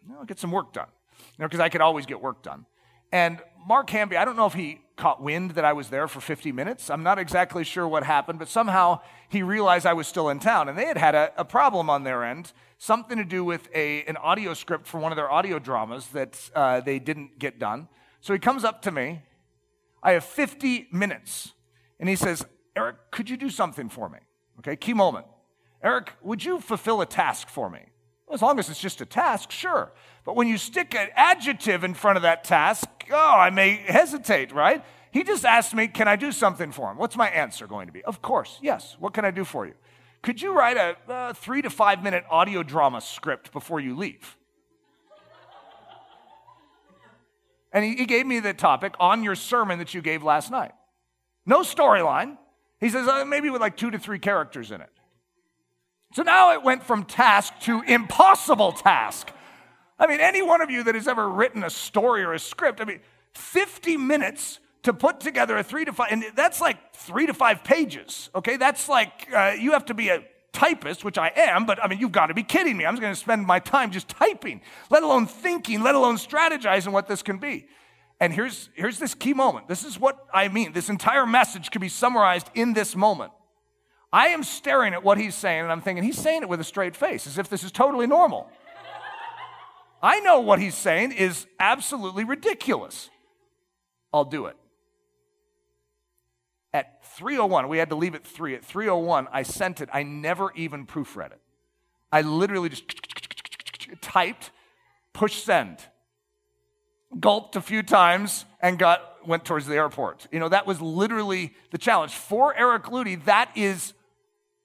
you know, get some work done, you know, because I could always get work done. And Mark Hamby, I don't know if he caught wind that I was there for 50 minutes. I'm not exactly sure what happened, but somehow he realized I was still in town. And they had had a, a problem on their end, something to do with a, an audio script for one of their audio dramas that uh, they didn't get done. So he comes up to me. I have 50 minutes. And he says, Eric, could you do something for me? Okay, key moment. Eric, would you fulfill a task for me? Well, as long as it's just a task, sure. But when you stick an adjective in front of that task, oh, I may hesitate, right? He just asked me, Can I do something for him? What's my answer going to be? Of course, yes. What can I do for you? Could you write a, a three to five minute audio drama script before you leave? And he, he gave me the topic on your sermon that you gave last night. No storyline. He says, uh, maybe with like two to three characters in it. So now it went from task to impossible task. I mean, any one of you that has ever written a story or a script, I mean, 50 minutes to put together a three to five, and that's like three to five pages, okay? That's like, uh, you have to be a typist, which I am, but I mean, you've got to be kidding me. I'm just going to spend my time just typing, let alone thinking, let alone strategizing what this can be. And here's, here's this key moment. This is what I mean. This entire message could be summarized in this moment. I am staring at what he's saying, and I'm thinking, he's saying it with a straight face, as if this is totally normal. I know what he's saying is absolutely ridiculous. I'll do it. At 301, we had to leave at 3. At 301, I sent it. I never even proofread it. I literally just typed, push send, gulped a few times, and got went towards the airport. You know, that was literally the challenge. For Eric Ludy, that is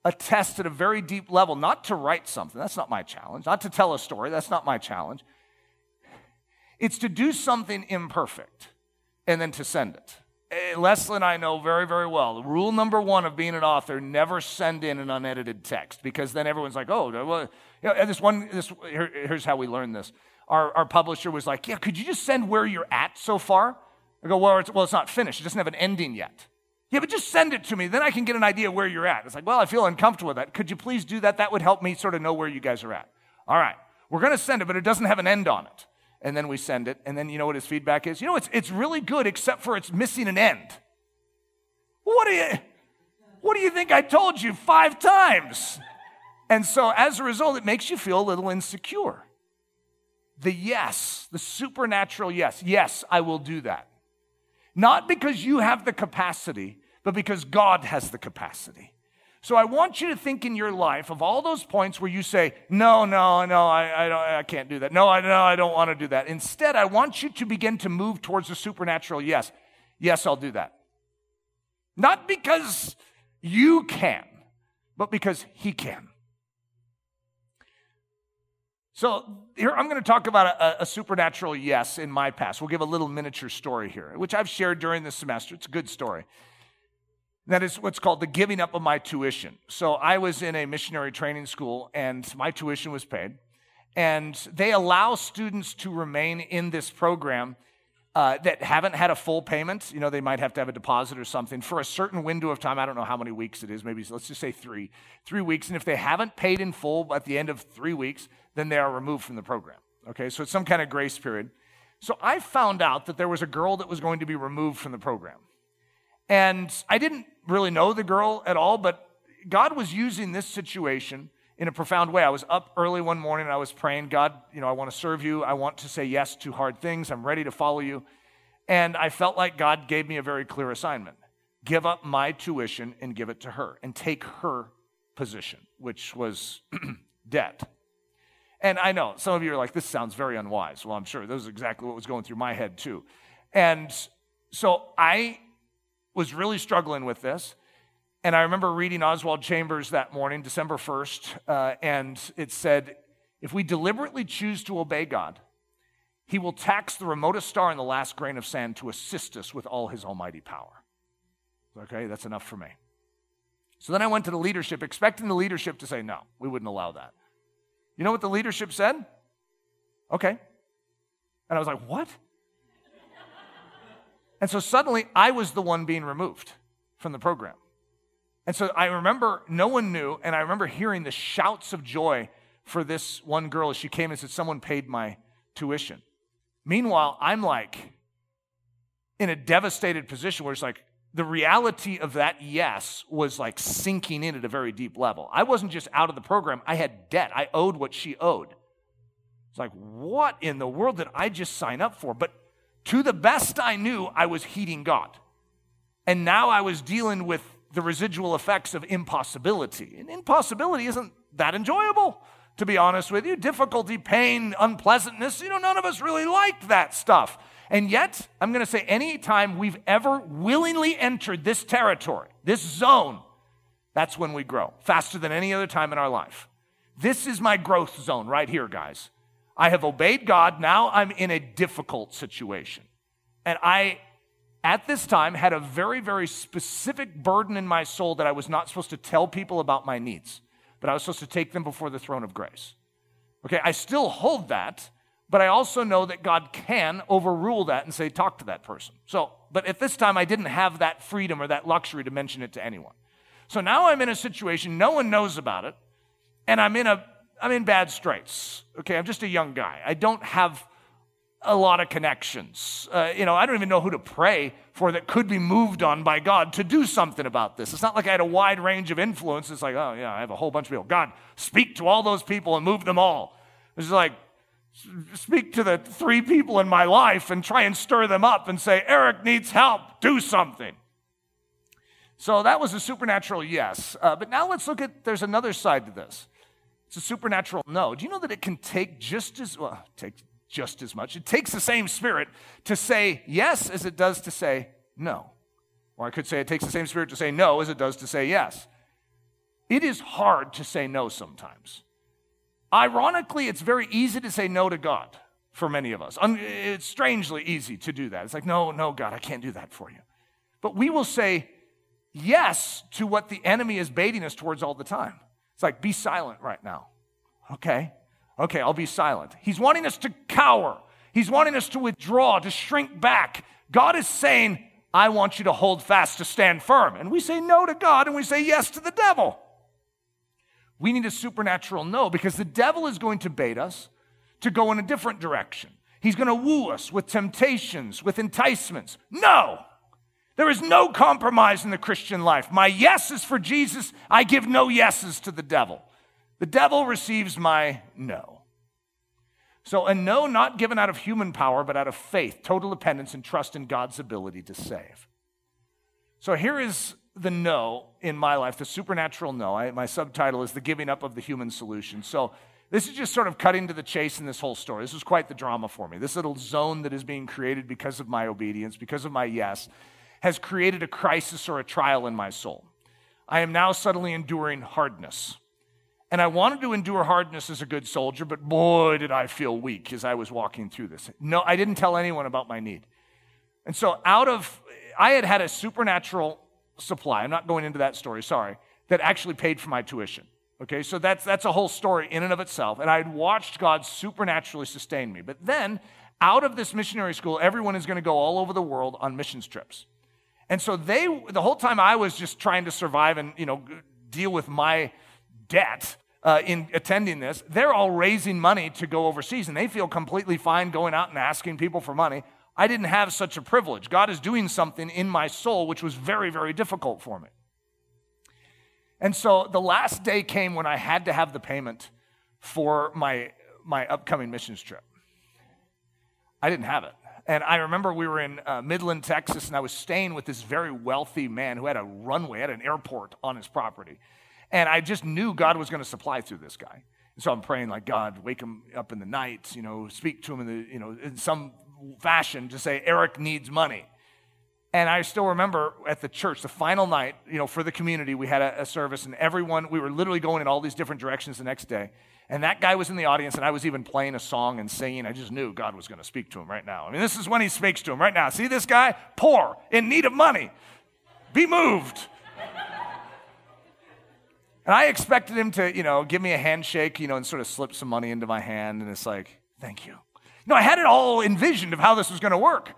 a test at a very deep level, not to write something, that's not my challenge, not to tell a story, that's not my challenge. It's to do something imperfect and then to send it. Eh, Leslie and I know very, very well. Rule number one of being an author: never send in an unedited text, because then everyone's like, "Oh, well." You know, this one. This here, here's how we learned this. Our, our publisher was like, "Yeah, could you just send where you're at so far?" I go, "Well, it's, well, it's not finished. It doesn't have an ending yet." Yeah, but just send it to me. Then I can get an idea where you're at. It's like, well, I feel uncomfortable with that. Could you please do that? That would help me sort of know where you guys are at. All right. We're going to send it, but it doesn't have an end on it. And then we send it. And then you know what his feedback is? You know, it's, it's really good, except for it's missing an end. What do you, what do you think I told you five times? And so as a result, it makes you feel a little insecure. The yes, the supernatural yes. Yes, I will do that. Not because you have the capacity, but because God has the capacity. So I want you to think in your life of all those points where you say, no, no, no, I, I, don't, I can't do that. No, I, no, I don't want to do that. Instead, I want you to begin to move towards the supernatural yes. Yes, I'll do that. Not because you can, but because He can. So here I'm going to talk about a, a, supernatural yes in my past. We'll give a little miniature story here, which I've shared during the semester. It's a good story. That is what's called the giving up of my tuition. So I was in a missionary training school and my tuition was paid. And they allow students to remain in this program uh, that haven't had a full payment. You know, they might have to have a deposit or something for a certain window of time. I don't know how many weeks it is. Maybe let's just say three. Three weeks. And if they haven't paid in full at the end of three weeks, then they are removed from the program. Okay, so it's some kind of grace period. So I found out that there was a girl that was going to be removed from the program. And I didn't really know the girl at all, but God was using this situation in a profound way. I was up early one morning and I was praying, God, you know, I want to serve you. I want to say yes to hard things. I'm ready to follow you. And I felt like God gave me a very clear assignment give up my tuition and give it to her and take her position, which was debt. And I know some of you are like, this sounds very unwise. Well, I'm sure this is exactly what was going through my head, too. And so I was really struggling with this. And I remember reading Oswald Chambers that morning, December 1st, uh, and it said, If we deliberately choose to obey God, he will tax the remotest star and the last grain of sand to assist us with all his almighty power. Okay, that's enough for me. So then I went to the leadership, expecting the leadership to say, No, we wouldn't allow that. You know what the leadership said? Okay. And I was like, What? And so suddenly I was the one being removed from the program. And so I remember no one knew, and I remember hearing the shouts of joy for this one girl as she came and said, Someone paid my tuition. Meanwhile, I'm like in a devastated position where it's like the reality of that yes was like sinking in at a very deep level. I wasn't just out of the program, I had debt. I owed what she owed. It's like, what in the world did I just sign up for? But to the best I knew, I was heeding God. And now I was dealing with the residual effects of impossibility. And impossibility isn't that enjoyable, to be honest with you. Difficulty, pain, unpleasantness, you know, none of us really like that stuff. And yet, I'm going to say, anytime we've ever willingly entered this territory, this zone, that's when we grow faster than any other time in our life. This is my growth zone right here, guys. I have obeyed God. Now I'm in a difficult situation. And I at this time had a very, very specific burden in my soul that I was not supposed to tell people about my needs, but I was supposed to take them before the throne of grace. Okay, I still hold that, but I also know that God can overrule that and say, talk to that person. So, but at this time, I didn't have that freedom or that luxury to mention it to anyone. So now I'm in a situation, no one knows about it, and I'm in a I'm in bad straits. Okay, I'm just a young guy. I don't have a lot of connections. Uh, you know, I don't even know who to pray for that could be moved on by God to do something about this. It's not like I had a wide range of influence. It's like, oh, yeah, I have a whole bunch of people. God, speak to all those people and move them all. It's like, speak to the three people in my life and try and stir them up and say, Eric needs help, do something. So that was a supernatural yes. Uh, but now let's look at, there's another side to this. It's a supernatural no. Do you know that it can take just as, well, take just as much. It takes the same spirit to say yes as it does to say no. Or I could say it takes the same spirit to say no as it does to say yes. It is hard to say no sometimes. Ironically, it's very easy to say no to God for many of us. It's strangely easy to do that. It's like, no, no, God, I can't do that for you. But we will say yes to what the enemy is baiting us towards all the time. It's like, be silent right now. Okay. Okay, I'll be silent. He's wanting us to cower. He's wanting us to withdraw, to shrink back. God is saying, I want you to hold fast, to stand firm. And we say no to God and we say yes to the devil. We need a supernatural no because the devil is going to bait us to go in a different direction. He's going to woo us with temptations, with enticements. No! There is no compromise in the Christian life. My yes is for Jesus. I give no yeses to the devil. The devil receives my no. So, a no not given out of human power, but out of faith, total dependence, and trust in God's ability to save. So, here is the no in my life, the supernatural no. I, my subtitle is The Giving Up of the Human Solution. So, this is just sort of cutting to the chase in this whole story. This is quite the drama for me. This little zone that is being created because of my obedience, because of my yes, has created a crisis or a trial in my soul. I am now suddenly enduring hardness. And I wanted to endure hardness as a good soldier, but boy, did I feel weak as I was walking through this. No, I didn't tell anyone about my need. And so, out of, I had had a supernatural supply, I'm not going into that story, sorry, that actually paid for my tuition. Okay, so that's, that's a whole story in and of itself. And I had watched God supernaturally sustain me. But then, out of this missionary school, everyone is going to go all over the world on missions trips. And so they, the whole time I was just trying to survive and, you know, deal with my debt, uh, in attending this, they're all raising money to go overseas and they feel completely fine going out and asking people for money. I didn't have such a privilege. God is doing something in my soul which was very, very difficult for me. And so the last day came when I had to have the payment for my, my upcoming missions trip. I didn't have it. And I remember we were in uh, Midland, Texas, and I was staying with this very wealthy man who had a runway, had an airport on his property. And I just knew God was going to supply through this guy. And so I'm praying, like, God, wake him up in the night, you know, speak to him in, the, you know, in some fashion to say, Eric needs money. And I still remember at the church, the final night, you know, for the community, we had a, a service, and everyone, we were literally going in all these different directions the next day. And that guy was in the audience, and I was even playing a song and singing. I just knew God was going to speak to him right now. I mean, this is when he speaks to him right now. See this guy? Poor, in need of money. Be moved. and I expected him to, you know, give me a handshake, you know, and sort of slip some money into my hand. And it's like, thank you. No, I had it all envisioned of how this was going to work.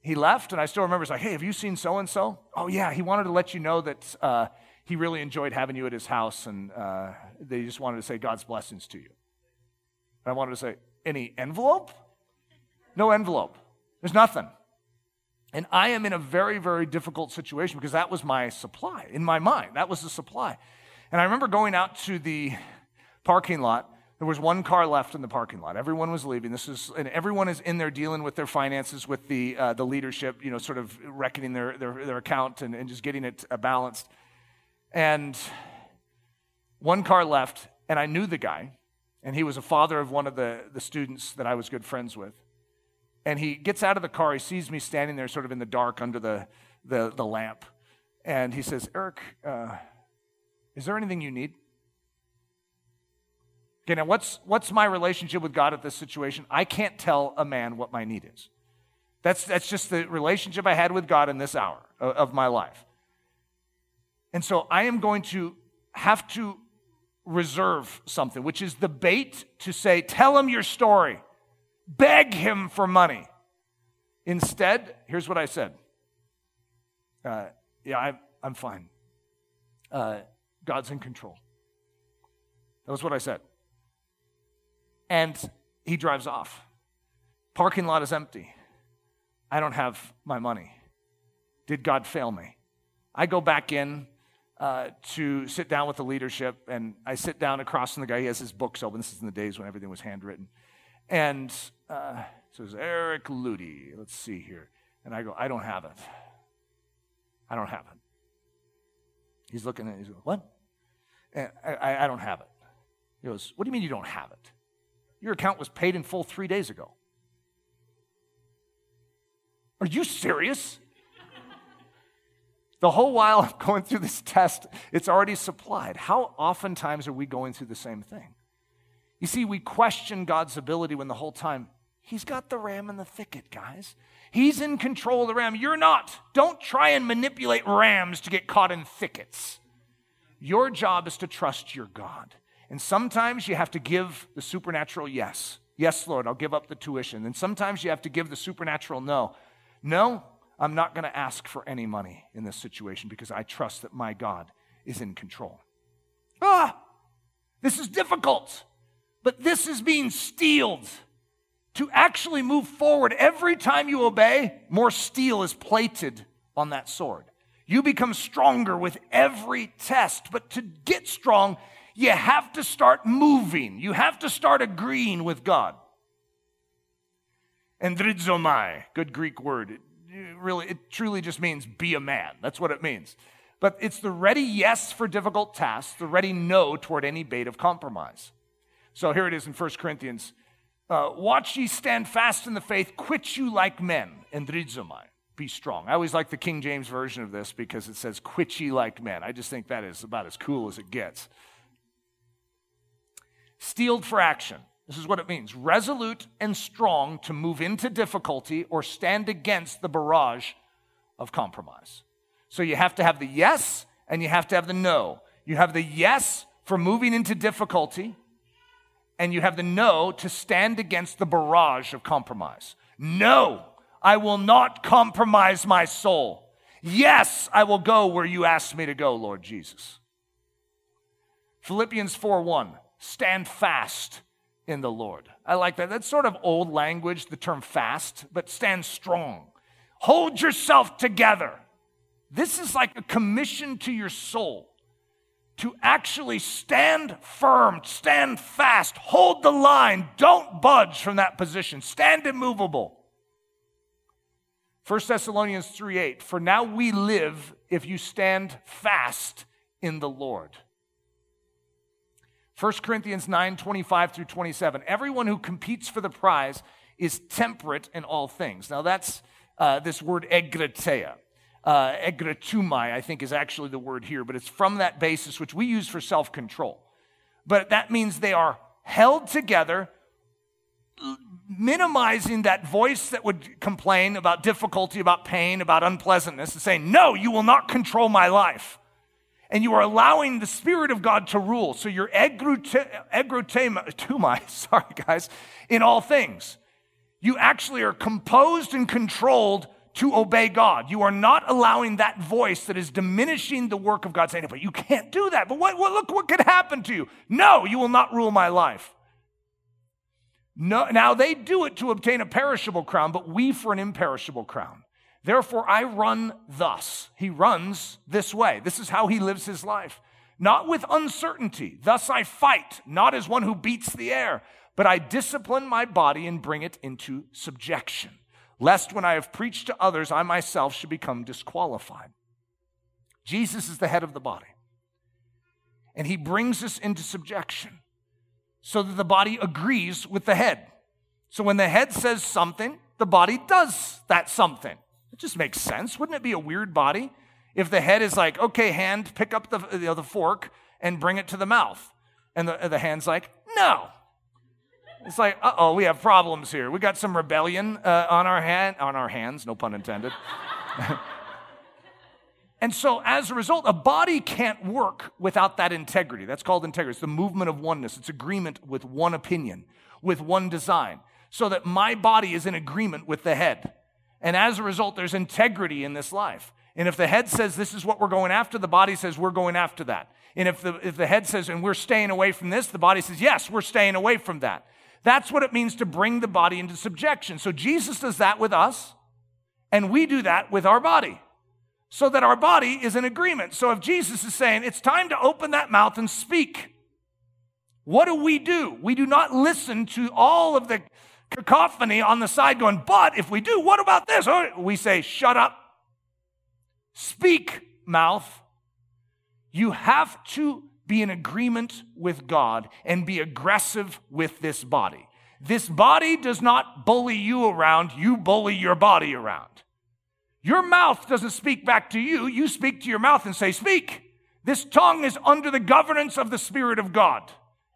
He left, and I still remember, it's like, hey, have you seen so and so? Oh, yeah, he wanted to let you know that. Uh, he really enjoyed having you at his house, and uh, they just wanted to say God's blessings to you. And I wanted to say, any envelope? No envelope. There's nothing. And I am in a very, very difficult situation because that was my supply in my mind. That was the supply. And I remember going out to the parking lot. There was one car left in the parking lot. Everyone was leaving. This is, and everyone is in there dealing with their finances, with the, uh, the leadership, you know, sort of reckoning their, their, their account and, and just getting it uh, balanced. And one car left, and I knew the guy, and he was a father of one of the, the students that I was good friends with. And he gets out of the car, he sees me standing there sort of in the dark under the, the, the lamp. And he says, Eric, uh, is there anything you need? Okay, now what's, what's my relationship with God at this situation? I can't tell a man what my need is. That's, that's just the relationship I had with God in this hour of, of my life. And so I am going to have to reserve something, which is the bait to say, tell him your story, beg him for money. Instead, here's what I said uh, Yeah, I, I'm fine. Uh, God's in control. That was what I said. And he drives off. Parking lot is empty. I don't have my money. Did God fail me? I go back in uh, to sit down with the leadership, and I sit down across from the guy. He has his books open. This is in the days when everything was handwritten. And uh, says, Eric Ludy. Let's see here. And I go, I don't have it. I don't have it. He's looking at it. He's going, What? And I, I don't have it. He goes, What do you mean you don't have it? Your account was paid in full three days ago. Are you serious? The whole while I'm going through this test, it's already supplied. How oftentimes are we going through the same thing? You see, we question God's ability when the whole time, He's got the ram in the thicket, guys. He's in control of the ram. You're not. Don't try and manipulate rams to get caught in thickets. Your job is to trust your God. And sometimes you have to give the supernatural yes. Yes, Lord, I'll give up the tuition. And sometimes you have to give the supernatural no. No, I'm not going to ask for any money in this situation because I trust that my God is in control. Ah, this is difficult, but this is being steeled. To actually move forward, every time you obey, more steel is plated on that sword. You become stronger with every test, but to get strong, you have to start moving. You have to start agreeing with God. Endrizomai, good Greek word really, it truly just means be a man. That's what it means. But it's the ready yes for difficult tasks, the ready no toward any bait of compromise. So here it is in 1 Corinthians. Uh, Watch ye stand fast in the faith, quit you like men, and endrizomai. Be strong. I always like the King James version of this because it says, quit ye like men. I just think that is about as cool as it gets. Steeled for action. This is what it means resolute and strong to move into difficulty or stand against the barrage of compromise. So you have to have the yes and you have to have the no. You have the yes for moving into difficulty, and you have the no to stand against the barrage of compromise. No, I will not compromise my soul. Yes, I will go where you ask me to go, Lord Jesus. Philippians 4 1, stand fast in the Lord. I like that. That's sort of old language, the term fast, but stand strong. Hold yourself together. This is like a commission to your soul to actually stand firm, stand fast, hold the line, don't budge from that position, stand immovable. 1 Thessalonians 3 8, for now we live if you stand fast in the Lord. 1 Corinthians 9 25 through 27, everyone who competes for the prize is temperate in all things. Now that's uh, this word egkrateia. Uh, egkratumai, I think, is actually the word here, but it's from that basis which we use for self control. But that means they are held together, minimizing that voice that would complain about difficulty, about pain, about unpleasantness, and saying, No, you will not control my life. And you are allowing the Spirit of God to rule. So you're egkratumai, sorry guys, in all things. You actually are composed and controlled to obey God. You are not allowing that voice that is diminishing the work of God saying, but you can't do that. But what, what, look what could happen to you. No, you will not rule my life. No, now they do it to obtain a perishable crown, but we for an imperishable crown. Therefore, I run thus. He runs this way. This is how he lives his life. Not with uncertainty. Thus I fight, not as one who beats the air, but I discipline my body and bring it into subjection lest when I have preached to others, I myself should become disqualified. Jesus is the head of the body, and he brings us into subjection so that the body agrees with the head. So when the head says something, the body does that something. It just makes sense. Wouldn't it be a weird body if the head is like, okay, hand, pick up the, you know, the fork and bring it to the mouth? And the, the hand's like, no, it's like, uh oh, we have problems here. We got some rebellion uh, on our hand, on our hands, no pun intended. and so, as a result, a body can't work without that integrity. That's called integrity. It's the movement of oneness. It's agreement with one opinion, with one design, so that my body is in agreement with the head. And as a result, there's integrity in this life. And if the head says this is what we're going after, the body says we're going after that. And if the, if the head says, and we're staying away from this, the body says, yes, we're staying away from that. That's what it means to bring the body into subjection. So Jesus does that with us, and we do that with our body so that our body is in agreement. So if Jesus is saying it's time to open that mouth and speak, what do we do? We do not listen to all of the cacophony on the side going, but if we do, what about this? Oh, we say, shut up. Speak, mouth. You have to be in agreement with God and be aggressive with this body. This body does not bully you around, you bully your body around. Your mouth doesn't speak back to you, you speak to your mouth and say, Speak. This tongue is under the governance of the Spirit of God.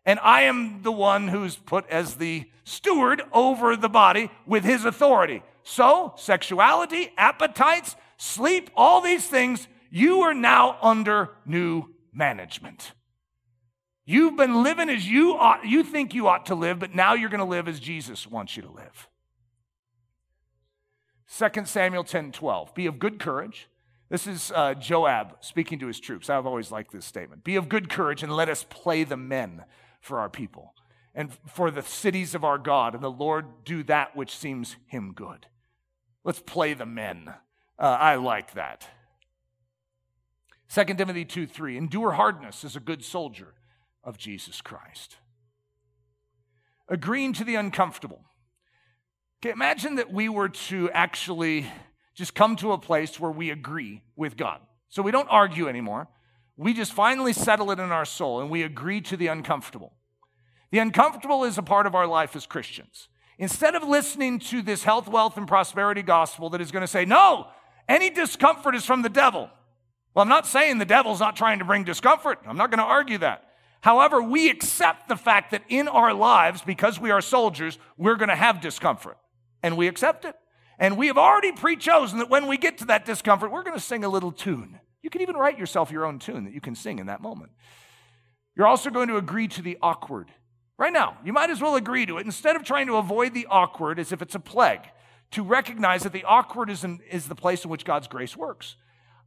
And I am the one who's put as the steward over the body with his authority. So, sexuality, appetites, sleep, all these things, you are now under new management. You've been living as you ought, you think you ought to live, but now you're going to live as Jesus wants you to live. 2 Samuel 10 12. Be of good courage. This is uh, Joab speaking to his troops. I've always liked this statement. Be of good courage and let us play the men for our people and for the cities of our God, and the Lord do that which seems him good. Let's play the men. Uh, I like that. 2 Timothy 2 3. Endure hardness as a good soldier of Jesus Christ. Agreeing to the uncomfortable. Okay, imagine that we were to actually just come to a place where we agree with God. So we don't argue anymore. We just finally settle it in our soul and we agree to the uncomfortable. The uncomfortable is a part of our life as Christians. Instead of listening to this health, wealth, and prosperity gospel that is going to say, no, any discomfort is from the devil. Well, I'm not saying the devil's not trying to bring discomfort. I'm not going to argue that. However, we accept the fact that in our lives, because we are soldiers, we're going to have discomfort. And we accept it. And we have already pre chosen that when we get to that discomfort, we're going to sing a little tune. You can even write yourself your own tune that you can sing in that moment. You're also going to agree to the awkward. Right now, you might as well agree to it instead of trying to avoid the awkward as if it's a plague, to recognize that the awkward is, in, is the place in which God's grace works.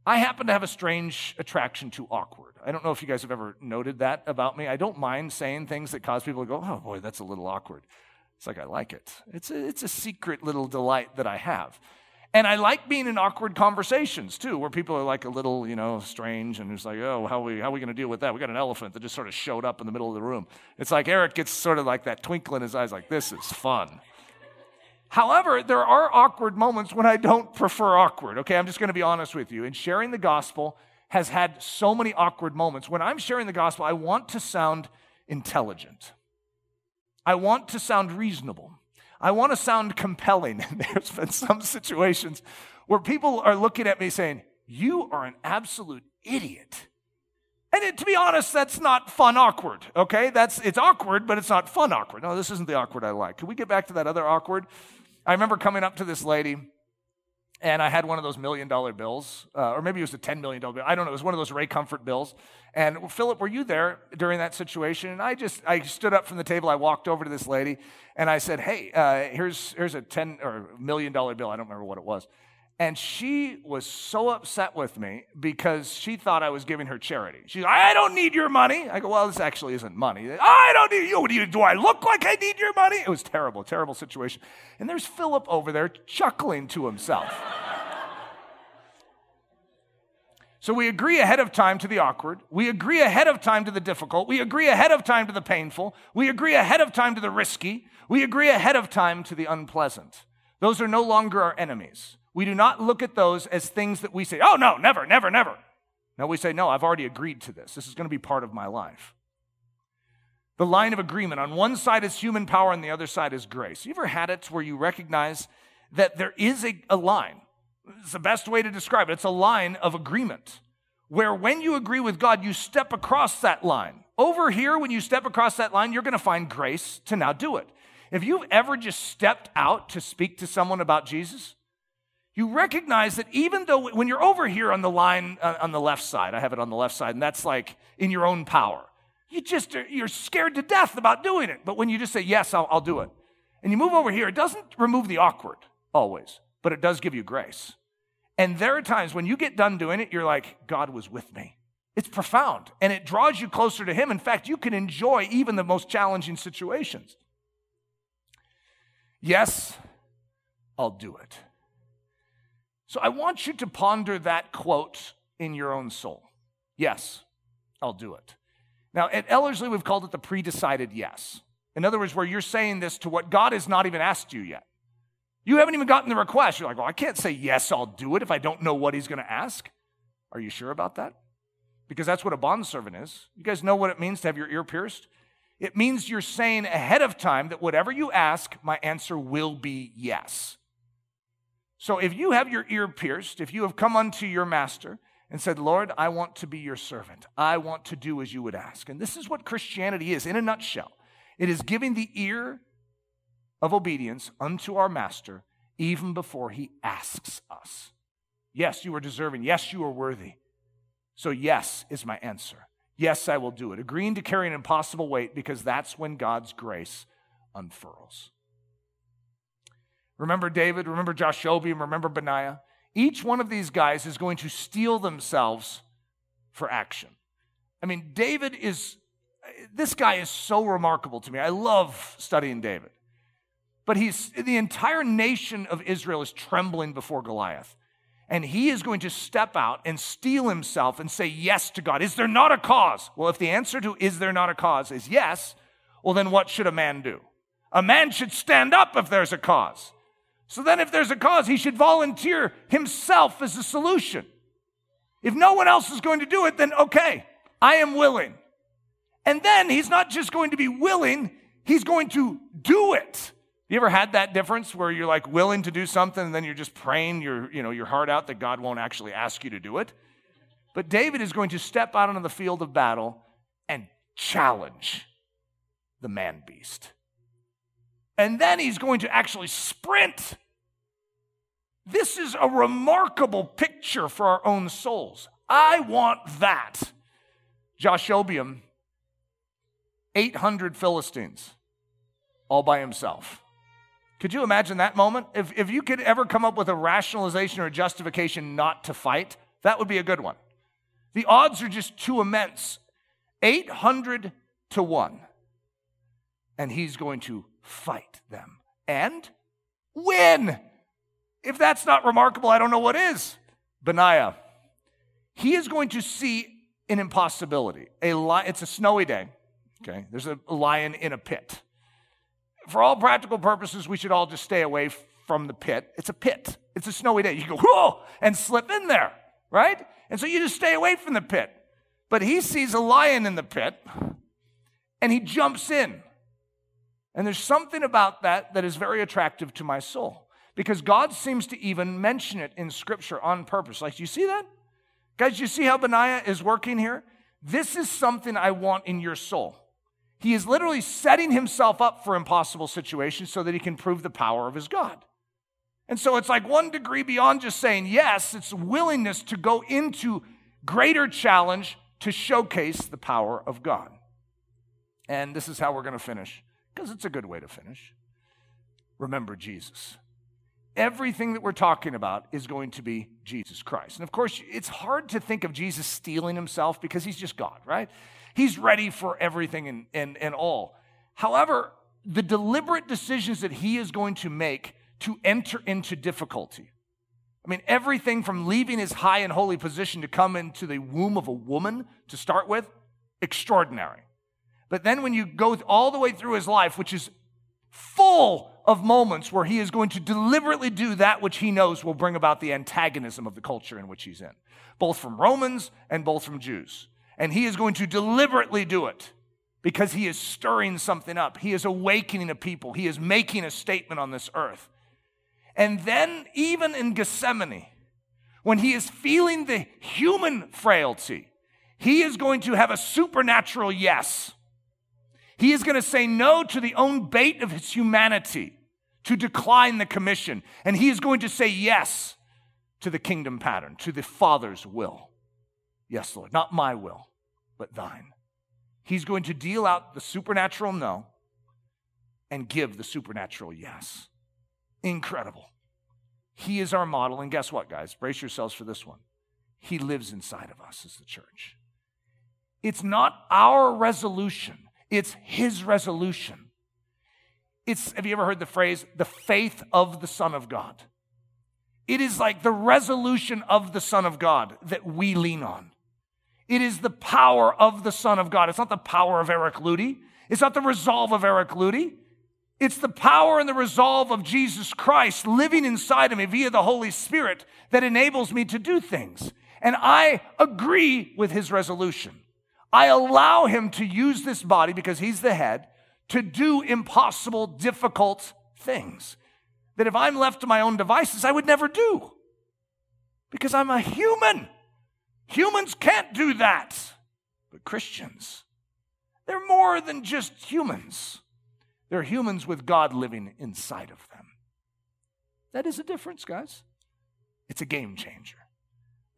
I happen to have a strange attraction to awkward. I don't know if you guys have ever noted that about me. I don't mind saying things that cause people to go, oh boy, that's a little awkward. It's like I like it. It's a, it's a secret little delight that I have. And I like being in awkward conversations too, where people are like a little, you know, strange and it's like, oh, how are we, how we going to deal with that? We got an elephant that just sort of showed up in the middle of the room. It's like Eric gets sort of like that twinkle in his eyes, like, this is fun. However, there are awkward moments when I don't prefer awkward. Okay, I'm just going to be honest with you. And sharing the gospel has had so many awkward moments. When I'm sharing the gospel, I want to sound intelligent, I want to sound reasonable. I want to sound compelling. There's been some situations where people are looking at me saying, You are an absolute idiot. And it, to be honest, that's not fun awkward, okay? That's it's awkward, but it's not fun awkward. No, this isn't the awkward I like. Can we get back to that other awkward? I remember coming up to this lady and I had one of those million dollar bills, uh, or maybe it was a $10 million bill. I don't know. It was one of those Ray Comfort bills. And Philip, were you there during that situation? And I just, I stood up from the table. I walked over to this lady and I said, Hey, uh, here's, here's a 10 or million dollar bill. I don't remember what it was. And she was so upset with me because she thought I was giving her charity. She's like, I don't need your money. I go, well, this actually isn't money. I don't need you. Do, you. do I look like I need your money? It was terrible, terrible situation. And there's Philip over there chuckling to himself. So we agree ahead of time to the awkward. We agree ahead of time to the difficult. We agree ahead of time to the painful. We agree ahead of time to the risky. We agree ahead of time to the unpleasant. Those are no longer our enemies. We do not look at those as things that we say, oh, no, never, never, never. No, we say, no, I've already agreed to this. This is going to be part of my life. The line of agreement on one side is human power, and the other side is grace. You ever had it where you recognize that there is a, a line? It's the best way to describe it. It's a line of agreement where when you agree with God, you step across that line. Over here, when you step across that line, you're going to find grace to now do it. If you've ever just stepped out to speak to someone about Jesus, you recognize that even though when you're over here on the line uh, on the left side, I have it on the left side, and that's like in your own power. You just you're scared to death about doing it. But when you just say yes, I'll, I'll do it, and you move over here, it doesn't remove the awkward always, but it does give you grace. And there are times when you get done doing it, you're like, God was with me. It's profound and it draws you closer to Him. In fact, you can enjoy even the most challenging situations. Yes, I'll do it. So I want you to ponder that quote in your own soul. Yes, I'll do it. Now, at Ellerslie, we've called it the pre decided yes. In other words, where you're saying this to what God has not even asked you yet. You haven't even gotten the request. You're like, well, I can't say yes, I'll do it if I don't know what he's going to ask. Are you sure about that? Because that's what a bondservant is. You guys know what it means to have your ear pierced? It means you're saying ahead of time that whatever you ask, my answer will be yes. So if you have your ear pierced, if you have come unto your master and said, Lord, I want to be your servant, I want to do as you would ask. And this is what Christianity is in a nutshell it is giving the ear of obedience unto our master even before he asks us. Yes, you are deserving. Yes, you are worthy. So, yes is my answer. Yes, I will do it. Agreeing to carry an impossible weight because that's when God's grace unfurls. Remember David, remember Jashobeam, remember Benaiah. Each one of these guys is going to steel themselves for action. I mean, David is, this guy is so remarkable to me. I love studying David. But he's, the entire nation of Israel is trembling before Goliath. And he is going to step out and steel himself and say yes to God. Is there not a cause? Well, if the answer to is there not a cause is yes, well, then what should a man do? A man should stand up if there's a cause. So then, if there's a cause, he should volunteer himself as a solution. If no one else is going to do it, then okay, I am willing. And then he's not just going to be willing, he's going to do it. You ever had that difference where you're like willing to do something and then you're just praying your, you know, your heart out that God won't actually ask you to do it? But David is going to step out onto the field of battle and challenge the man beast. And then he's going to actually sprint this is a remarkable picture for our own souls. I want that. Jashobeam, 800 Philistines, all by himself. Could you imagine that moment? If, if you could ever come up with a rationalization or a justification not to fight, that would be a good one. The odds are just too immense 800 to 1. And he's going to fight them and win. If that's not remarkable, I don't know what is. Benaiah, he is going to see an impossibility. A li- it's a snowy day. Okay, there's a lion in a pit. For all practical purposes, we should all just stay away from the pit. It's a pit. It's a snowy day. You go, whoa, and slip in there, right? And so you just stay away from the pit. But he sees a lion in the pit and he jumps in. And there's something about that that is very attractive to my soul because God seems to even mention it in scripture on purpose. Like, you see that? Guys, you see how Benaiah is working here? This is something I want in your soul. He is literally setting himself up for impossible situations so that he can prove the power of his God. And so it's like one degree beyond just saying yes, it's willingness to go into greater challenge to showcase the power of God. And this is how we're going to finish, because it's a good way to finish. Remember Jesus everything that we're talking about is going to be Jesus Christ. And of course, it's hard to think of Jesus steeling himself because he's just God, right? He's ready for everything and, and, and all. However, the deliberate decisions that he is going to make to enter into difficulty. I mean, everything from leaving his high and holy position to come into the womb of a woman to start with, extraordinary. But then when you go all the way through his life, which is full of moments where he is going to deliberately do that which he knows will bring about the antagonism of the culture in which he's in, both from Romans and both from Jews. And he is going to deliberately do it because he is stirring something up. He is awakening a people. He is making a statement on this earth. And then, even in Gethsemane, when he is feeling the human frailty, he is going to have a supernatural yes he is going to say no to the own bait of his humanity to decline the commission. And he is going to say yes to the kingdom pattern, to the Father's will. Yes, Lord, not my will, but thine. He's going to deal out the supernatural no and give the supernatural yes. Incredible. He is our model. And guess what, guys? Brace yourselves for this one. He lives inside of us as the church. It's not our resolution it's his resolution. It's, have you ever heard the phrase, the faith of the Son of God? It is like the resolution of the Son of God that we lean on. It is the power of the Son of God. It's not the power of Eric Ludy. It's not the resolve of Eric Ludy. It's the power and the resolve of Jesus Christ living inside of me via the Holy Spirit that enables me to do things. And I agree with his resolution. I allow him to use this body because he's the head to do impossible, difficult things that if I'm left to my own devices, I would never do because I'm a human. Humans can't do that. But Christians, they're more than just humans. They're humans with God living inside of them. That is a difference, guys. It's a game changer.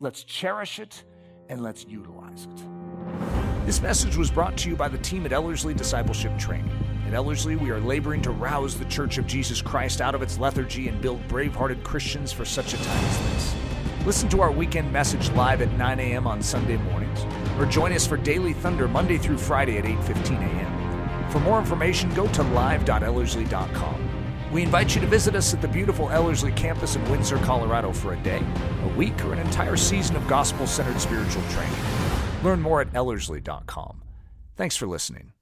Let's cherish it and let's utilize it. This message was brought to you by the team at Ellerslie Discipleship Training. At Ellerslie, we are laboring to rouse the Church of Jesus Christ out of its lethargy and build brave hearted Christians for such a time as this. Listen to our weekend message live at 9 a.m. on Sunday mornings, or join us for Daily Thunder Monday through Friday at 8:15 a.m. For more information, go to live.ellerslie.com. We invite you to visit us at the beautiful Ellerslie campus in Windsor, Colorado for a day, a week, or an entire season of gospel centered spiritual training. Learn more at Ellerslie.com. Thanks for listening.